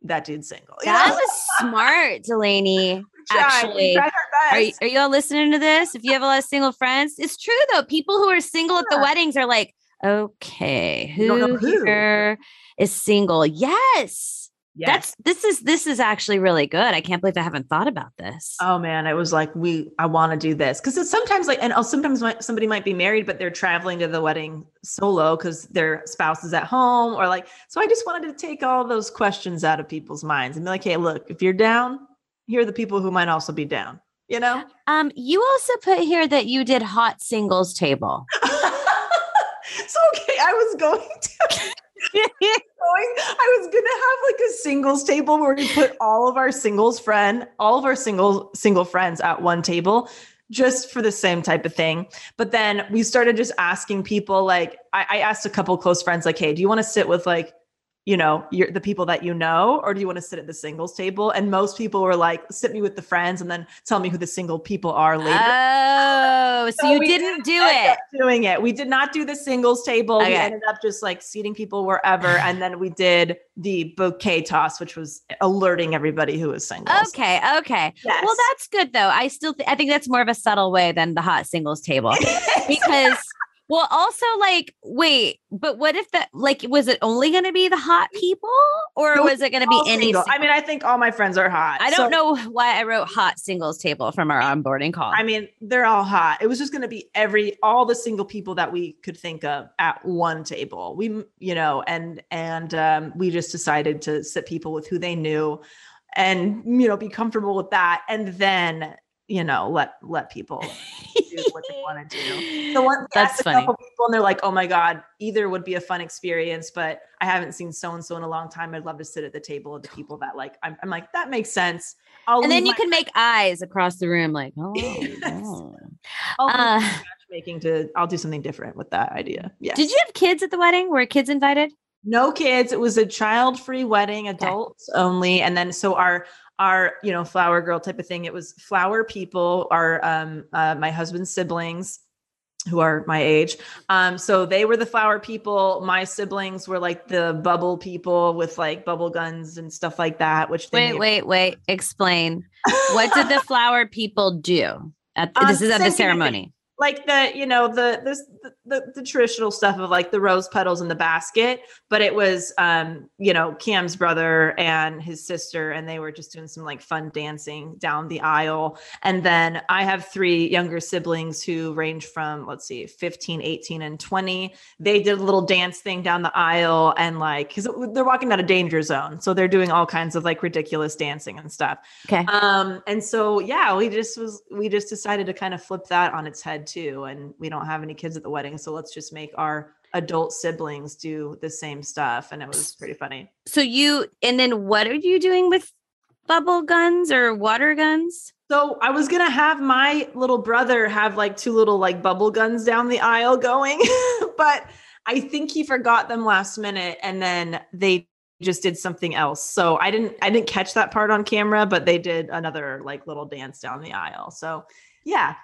that dude's single that know? was smart delanie *laughs* We tried- we actually are, y- best. are y'all listening to this if you have a lot of single friends it's true though people who are single at the weddings are like okay You who who. here is single yes yes. that's this is this is actually really good i can't believe i haven't thought about this Oh man, it was like we I want to do this because it's sometimes like and also sometimes somebody might be married but they're traveling to the wedding solo because their spouse is at home or like so I just wanted to take all those questions out of people's minds and be like, hey, look, if you're down, here are the people who might also be down. You know. *gasps* Um, you also put here that you did hot singles table. *laughs* so okay, I was going to *laughs* I was gonna have like a singles table where we put all of our singles friend, all of our single single friends at one table, just for the same type of thing. But then we started just asking people, like I, I asked a couple close friends, like, hey, do you want to sit with like you know, you're the people that you know, or do you want to sit at the singles table? And most people were like, sit me with the friends and then tell me who the single people are later. Oh, so, you didn't do it. doing it. We did not do the singles table. We ended up just like seating people wherever. And then we did the bouquet toss, which was alerting everybody who was single. Okay, okay. Yes. Well, that's good though. I still th- I think that's more of a subtle way than the hot singles table *laughs* because well, also like wait, but what if that like was it only going to be the hot people or No, was it going to be any? single. sing- I mean, I think all my friends are hot. I So, don't know why I wrote hot singles table from our onboarding call. I mean, they're all hot. It was just going to be every all the single people that we could think of at one table. We, you know, and and um, we just decided to sit people with who they knew, and you know, be comfortable with that, and then you know, let let people do what they want to do. The *laughs* one That's a funny. couple people, and they're like, "Oh my god, either would be a fun experience, but I haven't seen so and so in a long time. I'd love to sit at the table of the people that like." I'm, I'm like, that makes sense. I'll and then you my- can make eyes across the room like, *laughs* oh, Yes. oh. Uh, matchmaking to. I'll do something different with that idea. Yeah. Did you have kids at the wedding? Were kids invited? No kids. It was a child-free wedding, adults only. And then so our our you know flower girl type of thing. It was flower people. are um uh, my husband's siblings who are my age. Um, so they were the flower people. My siblings were like the bubble people with like bubble guns and stuff like that. Which Wait, made- wait, wait. Explain. What did the *laughs* flower people do? At Um, this is at the ceremony. Like the you know the this the, the, the traditional stuff of like the rose petals in the basket but it was um you know cam's brother and his sister and they were just doing some like fun dancing down the aisle. And then i have three younger siblings who range from let's see 15 18 and 20 they did a little dance thing down the aisle and like because they're walking out a danger zone so they're doing all kinds of like ridiculous dancing and stuff. Okay. um and so yeah we just was we just decided to kind of flip that on its head too and we don't have any kids at the wedding so let's just make our adult siblings do the same stuff and it was pretty funny. So you and then what are you doing with bubble guns or water guns? so i was gonna have my little brother have like two little like bubble guns down the aisle going *laughs* but i think he forgot them last minute and then they just did something else. So i didn't i didn't catch that part on camera but they did another like little dance down the aisle. So yeah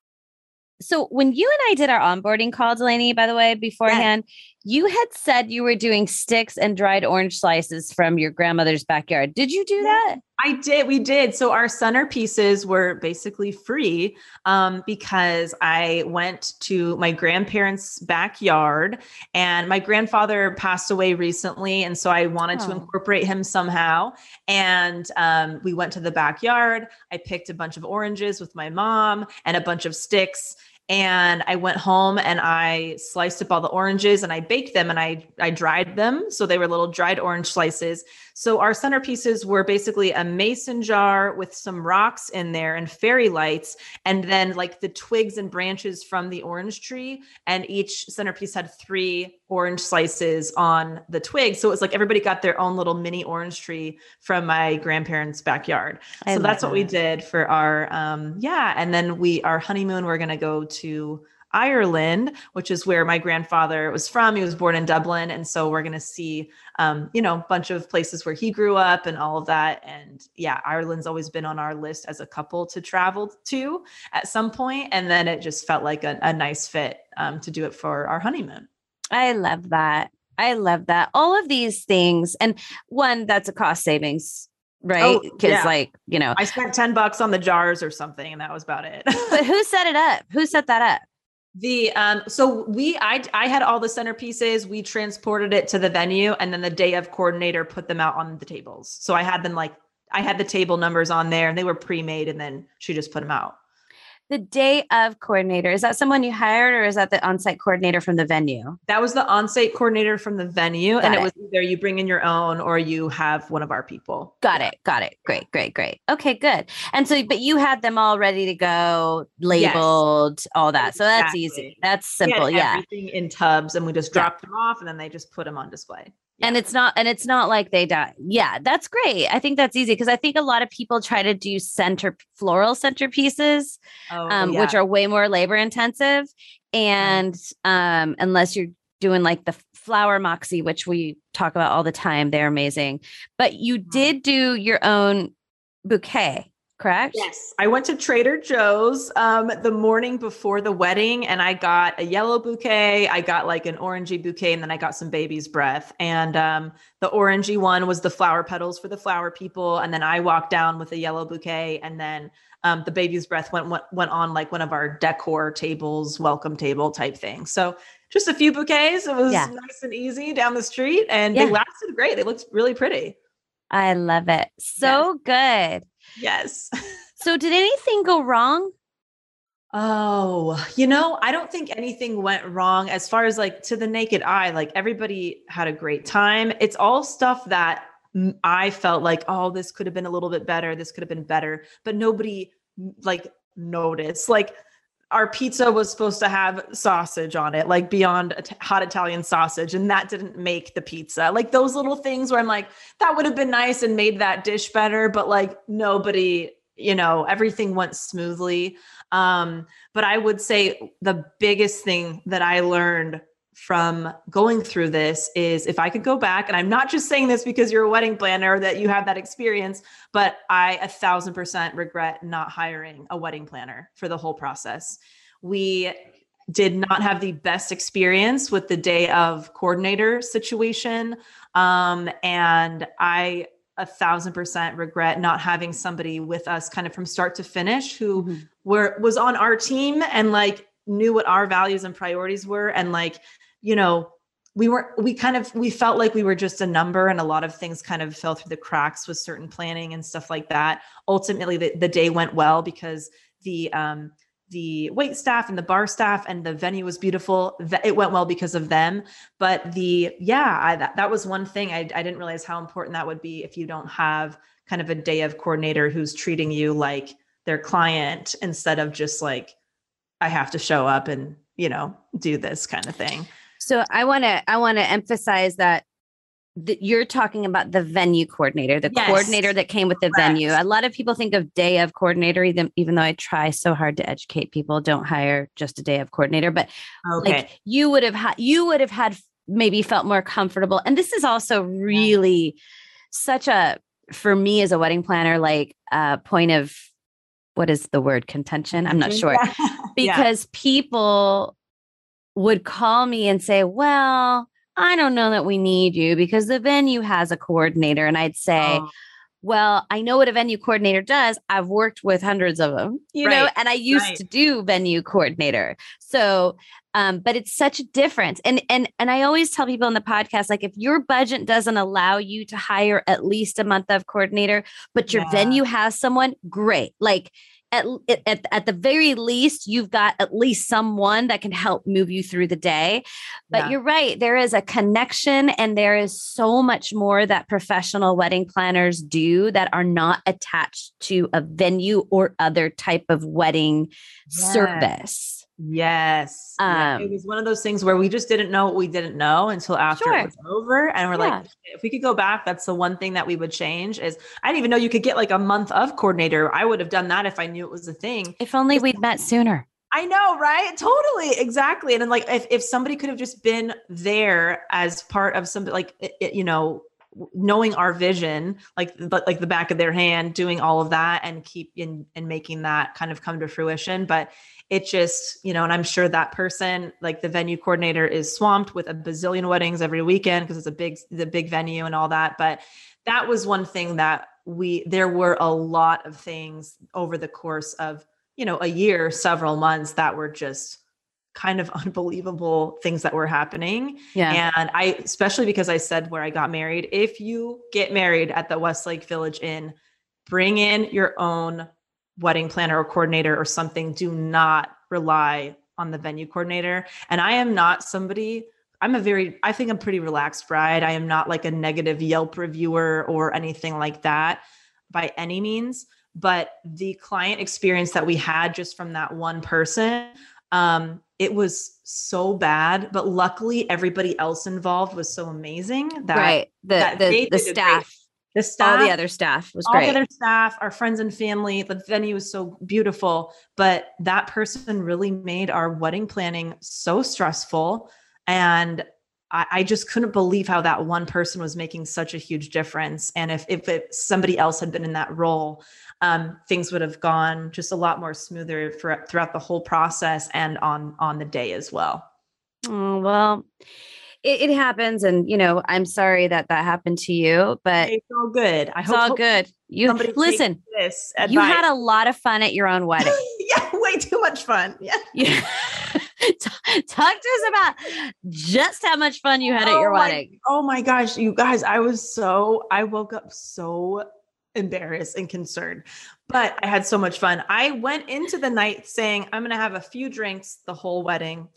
So when you and I did our onboarding call, Delanie, by the way, beforehand, you had said you were doing sticks and dried orange slices from your grandmother's backyard. Did you do that? I did. We did. So our centerpieces were basically free um, because I went to my grandparents' backyard and my grandfather passed away recently. And so I wanted to Oh. incorporate him somehow. And um, we went to the backyard. I picked a bunch of oranges with my mom and a bunch of sticks. And I went home and I sliced up all the oranges and I baked them and I I dried them. So they were little dried orange slices. So our centerpieces were basically a mason jar with some rocks in there and fairy lights, and then like the twigs and branches from the orange tree. And each centerpiece had three orange slices on the twig. So it was like everybody got their own little mini orange tree from my grandparents' backyard. I so that's love what we did for our um yeah. And then we our honeymoon, we're gonna go to Ireland, which is where my grandfather was from. He was born in Dublin. And so we're going to see, um, you know, a bunch of places where he grew up and all of that. And yeah, Ireland's always been on our list as a couple to travel to at some point. And then it just felt like a, a nice fit um, to do it for our honeymoon. I love that. I love that. All of these things. And one, that's a cost savings, right? Oh, Because, yeah. like, you know, I spent 10 bucks on the jars or something, and that was about it. but who *laughs* set it up? Who set that up? The um so we I I had all the centerpieces, we transported it to the venue and then the day of coordinator put them out on the tables. So I had them like I had the table numbers on there and they were pre-made and then she just put them out. The day of coordinator. Is that someone you hired or is that the on site coordinator from the venue? That was the on-site coordinator from the venue Got and it, it. was either you bring in your own or you have one of our people. Got it. Got it. Great, great, great. Okay, good. And so, but you had them all ready to go, labeled, all that. So that's easy. Exactly. That's We had simple. Yeah. Everything in tubs and we just Yeah. dropped them off and then they just put them on display. And it's not, and it's not like they die. Yeah, that's great. I think that's easy because I think a lot of people try to do center floral centerpieces, Oh, um, yeah. which are way more labor intensive. And um, unless you're doing like the flower moxie, which we talk about all the time, they're amazing. But you Mhm. did do your own bouquet, correct? Yes, I went to Trader Joe's um, the morning before the wedding, and I got a yellow bouquet. I got like an orangey bouquet, and then I got some baby's breath. And um, the orangey one was the flower petals for the flower people, and then I walked down with a yellow bouquet, and then um, the baby's breath went, went went on like one of our decor tables, welcome table type thing. So just a few bouquets. It was Yeah. nice and easy down the street, and Yeah. they lasted great. They looked really pretty. I love it. So good. Yes. *laughs* So, did anything go wrong? Oh, you know, I don't think anything went wrong as far as like to the naked eye. Like everybody had a great time. It's all stuff that I felt like, oh, this could have been a little bit better. This could have been better, but nobody like noticed. Like our pizza was supposed to have sausage on it, like beyond hot Italian sausage, and that didn't make the pizza. Like those little things where I'm like, that would have been nice and made that dish better, but like nobody, you know, everything went smoothly. Um, but I would say the biggest thing that I learned from going through this is if I could go back, and I'm not just saying this because you're a wedding planner that you have that experience, but I a thousand percent regret not hiring a wedding planner for the whole process. We did not have the best experience with the day of coordinator situation. Um, and I a thousand percent regret not having somebody with us kind of from start to finish who were was on our team and like knew what our values and priorities were and like you know we were we kind of we felt like we were just a number and a lot of things kind of fell through the cracks with certain planning and stuff like that. Ultimately the, the day went well because the um the wait staff and the bar staff and the venue was beautiful. It went well because of them. But the yeah I, that, that was one thing I, I didn't realize how important that would be if you don't have kind of a day of coordinator who's treating you like their client instead of just like i have to show up and you know do this kind of thing so i want to i want to emphasize that the, you're talking about the venue coordinator, the yes. coordinator that came with the Correct. venue. A lot of people think of day of coordinator, even, even though I try so hard to educate people, don't hire just a day of coordinator. But okay. like you would have had, you would have had maybe felt more comfortable. And this is also really such a, for me as a wedding planner, like a uh, point of what is the word contention? I'm not sure *laughs* yeah. because yeah. people would call me and say, well, I don't know that we need you because the venue has a coordinator. And I'd say, oh. well, I know what a venue coordinator does. I've worked with hundreds of them, you right. know, and I used right. to do venue coordinator. So, um, but it's such a difference. And and and I always tell people in the podcast, like if your budget doesn't allow you to hire at least a month of coordinator, but your yeah. venue has someone, great. Like at, at, at the very least, you've got at least someone that can help move you through the day. But yeah. you're right, there is a connection, and there is so much more that professional wedding planners do that are not attached to a venue or other type of wedding yes. service. Yes. Um, yeah, it was one of those things where we just didn't know what we didn't know until after sure. it was over. And we're yeah. like, if we could go back, that's the one thing that we would change is I didn't even know you could get like a month of coordinator. I would have done that if I knew it was a thing. If only we'd met *laughs* sooner. I know, right? Totally, exactly. And then like if, if somebody could have just been there as part of some, like it, you know, knowing our vision like but like the back of their hand doing all of that and keep in and making that kind of come to fruition but it just you know and i'm sure that person like the venue coordinator is swamped with a bazillion weddings every weekend because it's a big the big venue and all that but that was one thing that we there were a lot of things over the course of you know a year several months that were just kind of *laughs* unbelievable things that were happening. Yeah. And I, especially because I said where I got married, if you get married at the Westlake Village Inn, bring in your own wedding planner or coordinator or something. Do not rely on the venue coordinator. And I am not somebody, I'm a very, I think I'm pretty relaxed bride. I am not like a negative Yelp reviewer or anything like that by any means. But the client experience that we had just from that one person, um, it was so bad. But luckily, everybody else involved was so amazing that right. the that the, the staff the staff, all the other staff was all great. All the other staff, our friends and family, the venue was so beautiful. But that person really made our wedding planning so stressful. And I, I, just couldn't believe how that one person was making such a huge difference. And if if it, somebody else had been in that role, um, things would have gone just a lot more smoother for, throughout the whole process and on on the day as well. Oh, well it, it, happens and you know i'm sorry that that happened to you but it's all good. I it's all good. You listen this you had a lot of fun at your own wedding. *laughs* Yeah way too much fun. Yeah. *laughs* Yeah. *laughs* Talk to us about just how much fun you had oh at your oh my, wedding. oh my gosh you guys i was so i woke up so embarrassed and concerned but i had so much fun. I went into the night saying i'm going to have a few drinks the whole wedding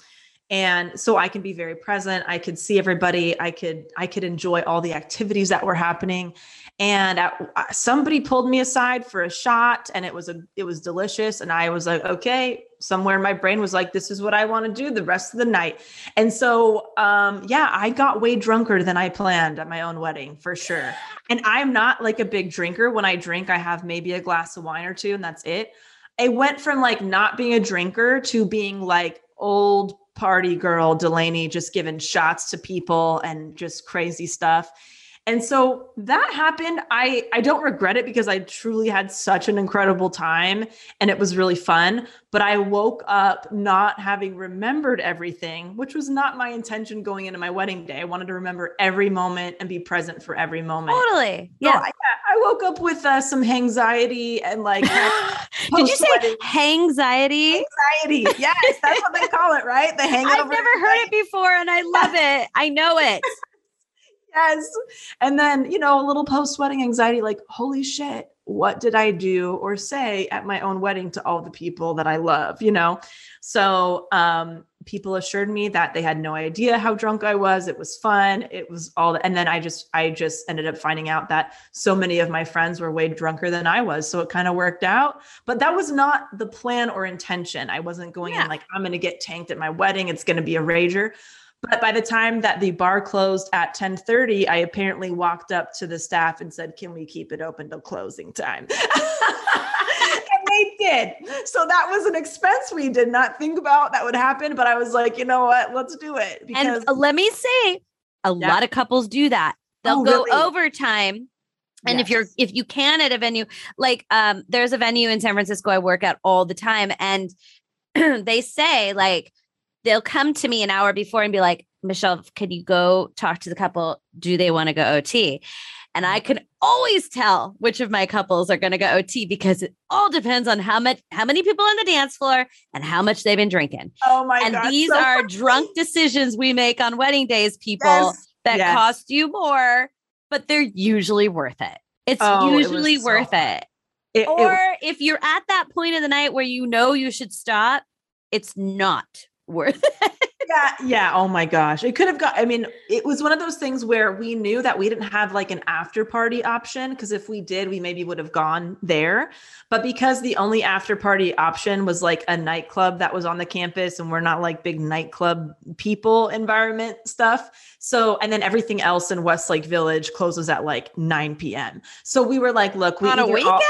and so i can be very present. I could see everybody. I could i could enjoy all the activities that were happening. And at, uh, somebody pulled me aside for a shot and it was a it was delicious. And i was like okay somewhere in my brain was like this is what i want to do the rest of the night. And so um yeah i got way drunker than i planned at my own wedding for sure. And i'm not like a big drinker. When i drink i have maybe a glass of wine or two and that's it. It went from like not being a drinker to being like old party girl Delanie just giving shots to people and just crazy stuff. And so that happened. I I don't regret it because I truly had such an incredible time and it was really fun, but I woke up not having remembered everything, which was not my intention going into my wedding day. I wanted to remember every moment and be present for every moment. Totally. So Yeah. I, I woke up with uh, some anxiety and like *gasps* Did you say anxiety? anxiety. Yes, that's what they call it, right? The hangover. I've never heard it before and I love it. I know it. Yes. And then, you know, a little post wedding anxiety like, holy shit, what did I do or say at my own wedding to all the people that I love, you know? So, um, people assured me that they had no idea how drunk I was. It was fun. It was all, and then I just, I just ended up finding out that so many of my friends were way drunker than I was. So it kind of worked out, but that was not the plan or intention. I wasn't going Yeah. in like, I'm going to get tanked at my wedding. It's going to be a rager. But by the time that the bar closed at 10:30, I apparently walked up to the staff and said, "Can we keep it open till closing time?" *laughs* and they did. So that was an expense we did not think about that would happen, but I was like, "You know what? Let's do it." And uh, let me say, a Yeah. lot of couples do that. They'll Oh, go really? overtime. And if you're if you can at a venue, like um, there's a venue in San Francisco I work at all the time, and *clears throat* they say like they'll come to me an hour before and be like, Michelle, could you go talk to the couple? Do they want to go OT? And I can always tell which of my couples are going to go OT because it all depends on how much how many people on the dance floor and how much they've been drinking. oh my and god, these so are funny. drunk decisions we make on wedding days, people Yes, that yes. cost you more, but they're usually worth it. It's Oh, it usually so worth it. It- it- Or if you're at that point of the night where you know you should stop, it's not worth it. Yeah yeah oh my gosh it could have got i mean it was one of those things where we knew that we didn't have like an after party option because if we did we maybe would have gone there but because the only after party option was like a nightclub that was on the campus and we're not like big nightclub people environment stuff so and then everything else in westlake village closes at like 9 p.m so we were like look we on a weekend? all-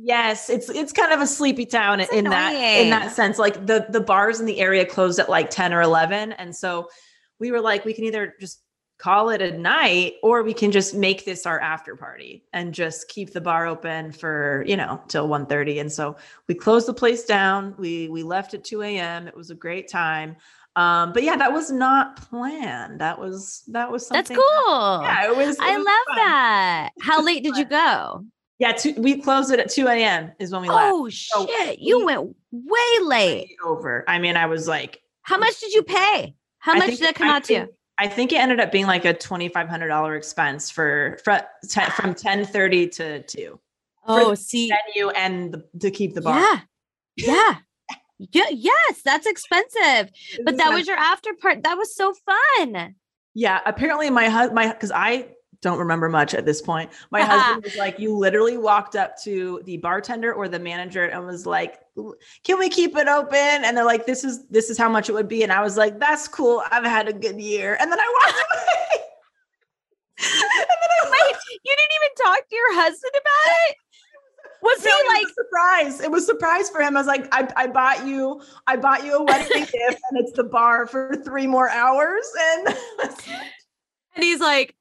Yes, it's it's kind of a sleepy town It's in that in that sense. Like the the bars in the area closed at like 10 or 11 and so we were like we can either just call it a night or we can just make this our after party and just keep the bar open for, you know, till 1:30 and so we closed the place down. We we left at 2 a.m. It was a great time. Um, but yeah, that was not planned. That was that was something. That's cool. Yeah, it was. it I was love fun. that. How late did you go? Yeah, two, we closed it at 2 a.m. is when we left. Oh shit, you we- went way late. Over. I mean, I was like, How much did you pay? How I much think- did that come I out to you? I think it ended up being like a twenty five hundred dollar expense for, for te- from ten thirty to two for Oh, the see, venue and the, to keep the bar. yeah, yeah, *laughs* yeah, yes, that's expensive. But that was your after part. That was so fun. yeah. Apparently, my husband, my because I don't remember much at this point. My *laughs* husband was like, you literally walked up to the bartender or the manager and was like, "Can we keep it open?" And they're like, "This is this is how much it would be." And I was like, "That's cool. I've had a good year." And then I walked *laughs* away. *laughs* and then I Wait, you didn't even talk to your husband about it? Was he No, was like, a surprise? It was a surprise for him. I was like, I, I bought you, I bought you a wedding gift, and it's the bar for three more hours. And and he's like,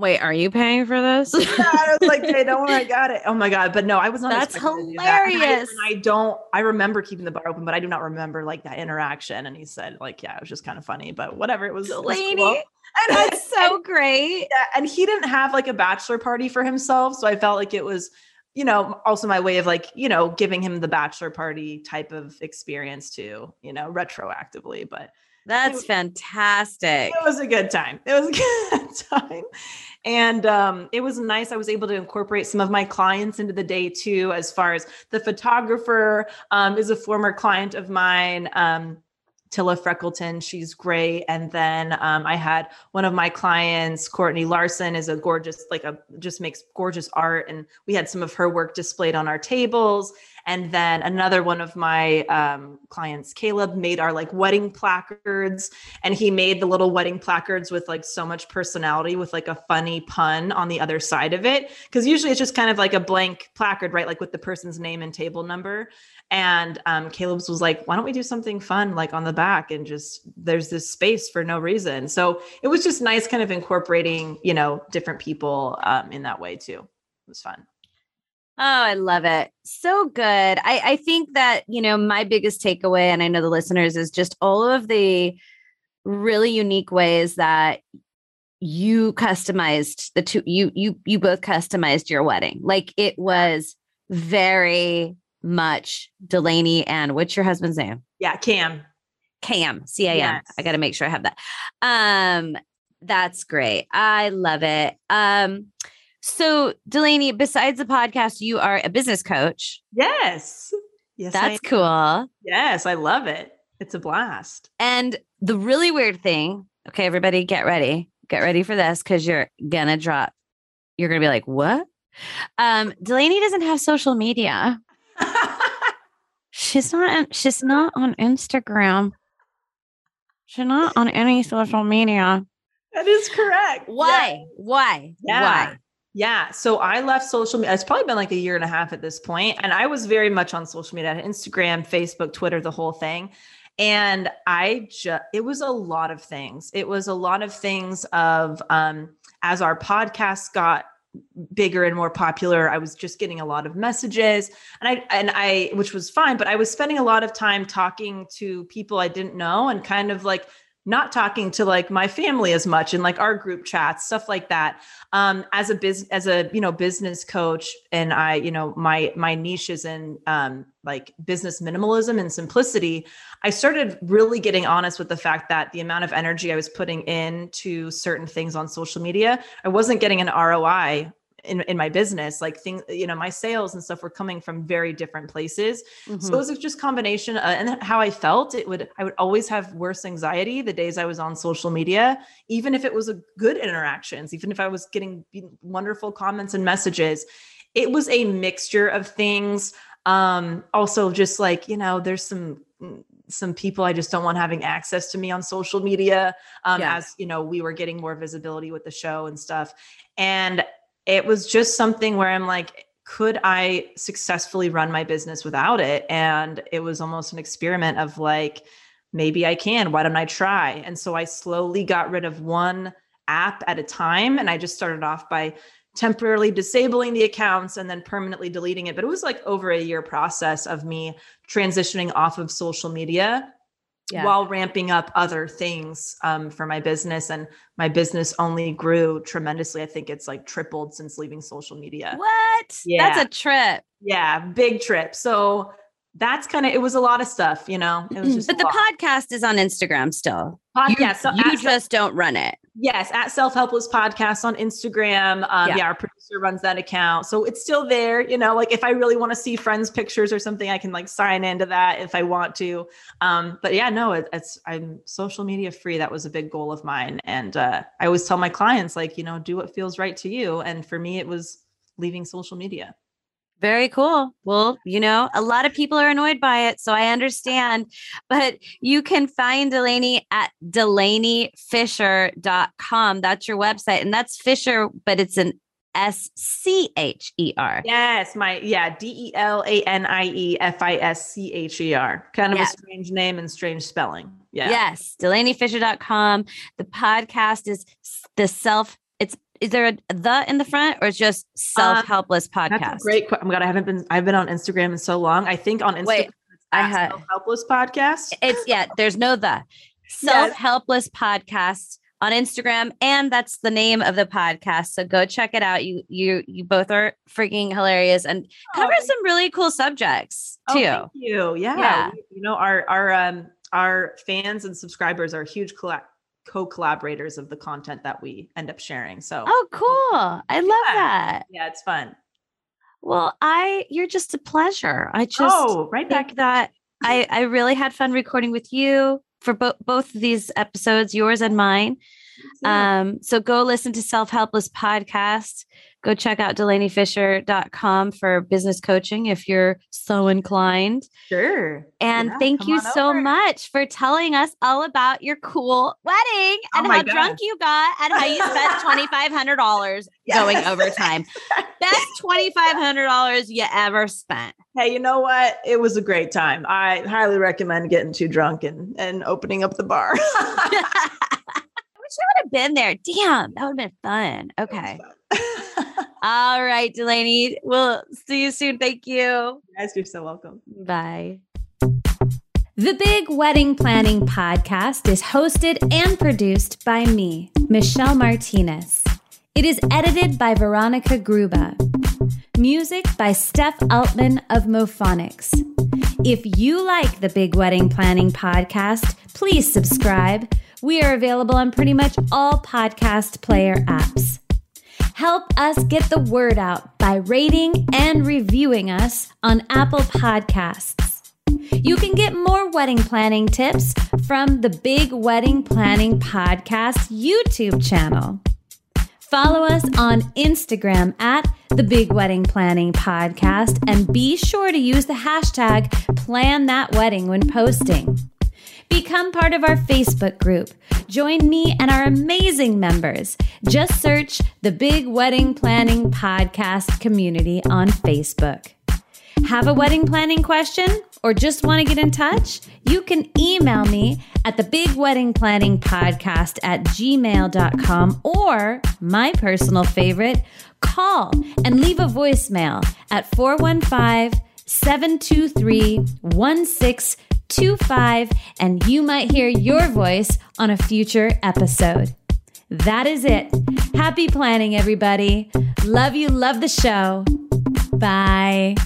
wait, are you paying for this? *laughs* I was like, hey, don't worry, I got it. Oh my god! But no, I was not. That's do that. And I- hilarious. and I, don't. I remember keeping the bar open, but I do not remember like that interaction. And he said, like, yeah, it was just kind of funny, but whatever. It was. it cool. And, That's so great. yeah, and he didn't have like a bachelor party for himself, so I felt like it was, you know, also my way of like, you know, giving him the bachelor party type of experience too, you know, retroactively. But That's fantastic. it was a good time. It was a *laughs* good time. And um, it was nice. I was able to incorporate some of my clients into the day too, as far as the photographer um, is a former client of mine. Um, Tilla Freckleton, she's great. And then um, I had one of my clients, Courtney Larson, is a gorgeous, like a just makes gorgeous art. And we had some of her work displayed on our tables. And then another one of my um, clients, Caleb, made our like wedding placards, and he made the little wedding placards with like so much personality, with like a funny pun on the other side of it. Because usually it's just kind of like a blank placard, right? Like with the person's name and table number. And um, Caleb's was like, why don't we do something fun like on the back and just there's this space for no reason. So it was just nice kind of incorporating, you know, different people um, in that way too. It was fun. Oh, I love it. So good. I, I think that, you know, my biggest takeaway, and I know the listeners, is just all of the really unique ways that you customized the two you you you both customized your wedding. Like it was very much Delanie and what's your husband's name? Yeah, Cam. Cam, C A M. I got to make sure I have that. Um, that's great. I love it. Um, so Delanie, besides the podcast, you are a business coach. Yes. Yes. That's cool. Yes, I love it. It's a blast. And the really weird thing, okay, everybody get ready. Get ready for this because you're gonna drop. You're gonna be like, what? Um, Delanie doesn't have social media. *laughs* she's not she's not on Instagram. She's not on any social media. That is correct. Why? Yeah. Why? Yeah. Why? Yeah. So I left social media. It's probably been like a year and a half at this point, And I was very much on social media Instagram, Facebook, Twitter, the whole thing. And I just, it was a lot of things. It was a lot of things of, um, as our podcast got bigger and more popular i was just getting a lot of messages and i and i which was fine but i was spending a lot of time talking to people i didn't know and kind of like not talking to like my family as much and like our group chats stuff like that. Um as a business as a you know business coach and i you know my my niche is in um like business minimalism and simplicity i started really getting honest with the fact that the amount of energy i was putting into certain things on social media i wasn't getting an roi in, in my business like things you know my sales and stuff were coming from very different places mm-hmm. so it was just combination uh, and how i felt it would i would always have worse anxiety the days i was on social media even if it was a good interactions even if i was getting wonderful comments and messages it was a mixture of things um also just like you know there's some some people I just don't want having access to me on social media um, yeah. as you know we were getting more visibility with the show and stuff and it was just something where I'm like, could I successfully run my business without it? And it was almost an experiment of like, maybe I can. Why don't I try? And so I slowly got rid of one app at a time. And I just started off by temporarily disabling the accounts and then permanently deleting it. But it was like over a year process of me transitioning off of social media yeah. while ramping up other things um, for my business. And my business only grew tremendously. I think it's like tripled since leaving social media. What? Yeah. That's a trip. Yeah, big trip. So that's kind of it was a lot of stuff, you know. It was just But the lot. podcast is on Instagram still. Podcast. You, so you just don't run it. Yes, at Self Helpless Podcast on Instagram. Um, yeah. yeah, our producer runs that account, so it's still there. You know, like if I really want to see friends' pictures or something, I can like sign into that if I want to. Um, but yeah, no, it, it's I'm social media free. That was a big goal of mine, and uh, I always tell my clients like, you know, do what feels right to you. And for me, it was leaving social media. Very cool. Well, you know, a lot of people are annoyed by it, so I understand. But you can find Delanie at delaniefischer.com. That's your website. And that's Fisher, but it's an S C H E R. Yes, my yeah, D E L A N I E F I S C H E R. Kind of yeah. a strange name and strange spelling. Yeah. Yes, delaniefischer.com. The podcast is the self is there a the in the front or it's just self helpless um, podcast? Great. Oh my god, I haven't been. I've been on Instagram in so long. I think on Instagram. Wait, I had helpless podcast. It's yeah. There's no the *laughs* self helpless podcast on Instagram, and that's the name of the podcast. So go check it out. You you you both are freaking hilarious and cover oh, some really cool subjects oh, too. Oh, thank you. Yeah. yeah. You know our our um our fans and subscribers are a huge collect co-collaborators of the content that we end up sharing. So Oh, cool. I love yeah. that. Yeah, it's fun. Well, I you're just a pleasure. I just oh, right back that I I really had fun recording with you for both both of these episodes, yours and mine. Um, so go listen to Self Helpless Podcast. Go check out DelanieFischer.com for business coaching if you're so inclined. Sure. And Yeah, thank you so over. much for telling us all about your cool wedding and Oh how God. drunk you got and how you spent *laughs* $2,500 going overtime. *laughs* Best $2,500 you ever spent. Hey, you know what? It was a great time. I highly recommend getting too drunk and, and opening up the bar. *laughs* I wish I would have been there. Damn, that would have been fun. Okay. *laughs* All right, Delanie. We'll see you soon. Thank you. You guys, you're so welcome. Bye. The Big Wedding Planning Podcast is hosted and produced by me, Michelle Martinez. It is edited by Veronica Gruba. Music by Steph Altman of Mophonics. If you like the Big Wedding Planning Podcast, please subscribe. We are available on pretty much all podcast player apps. Help us get the word out by rating and reviewing us on Apple Podcasts. You can get more wedding planning tips from the Big Wedding Planning Podcast YouTube channel. Follow us on Instagram at the Big Wedding Planning Podcast and be sure to use the hashtag plan that wedding when posting. Become part of our Facebook group. Join me and our amazing members. Just search the Big Wedding Planning Podcast community on Facebook. Have a wedding planning question or just want to get in touch? You can email me at the Big Wedding Planning Podcast at gmail.com or my personal favorite, call and leave a voicemail at 415 723 1625 and you might hear your voice on a future episode. That is it. Happy planning, everybody. Love you. Love the show. Bye.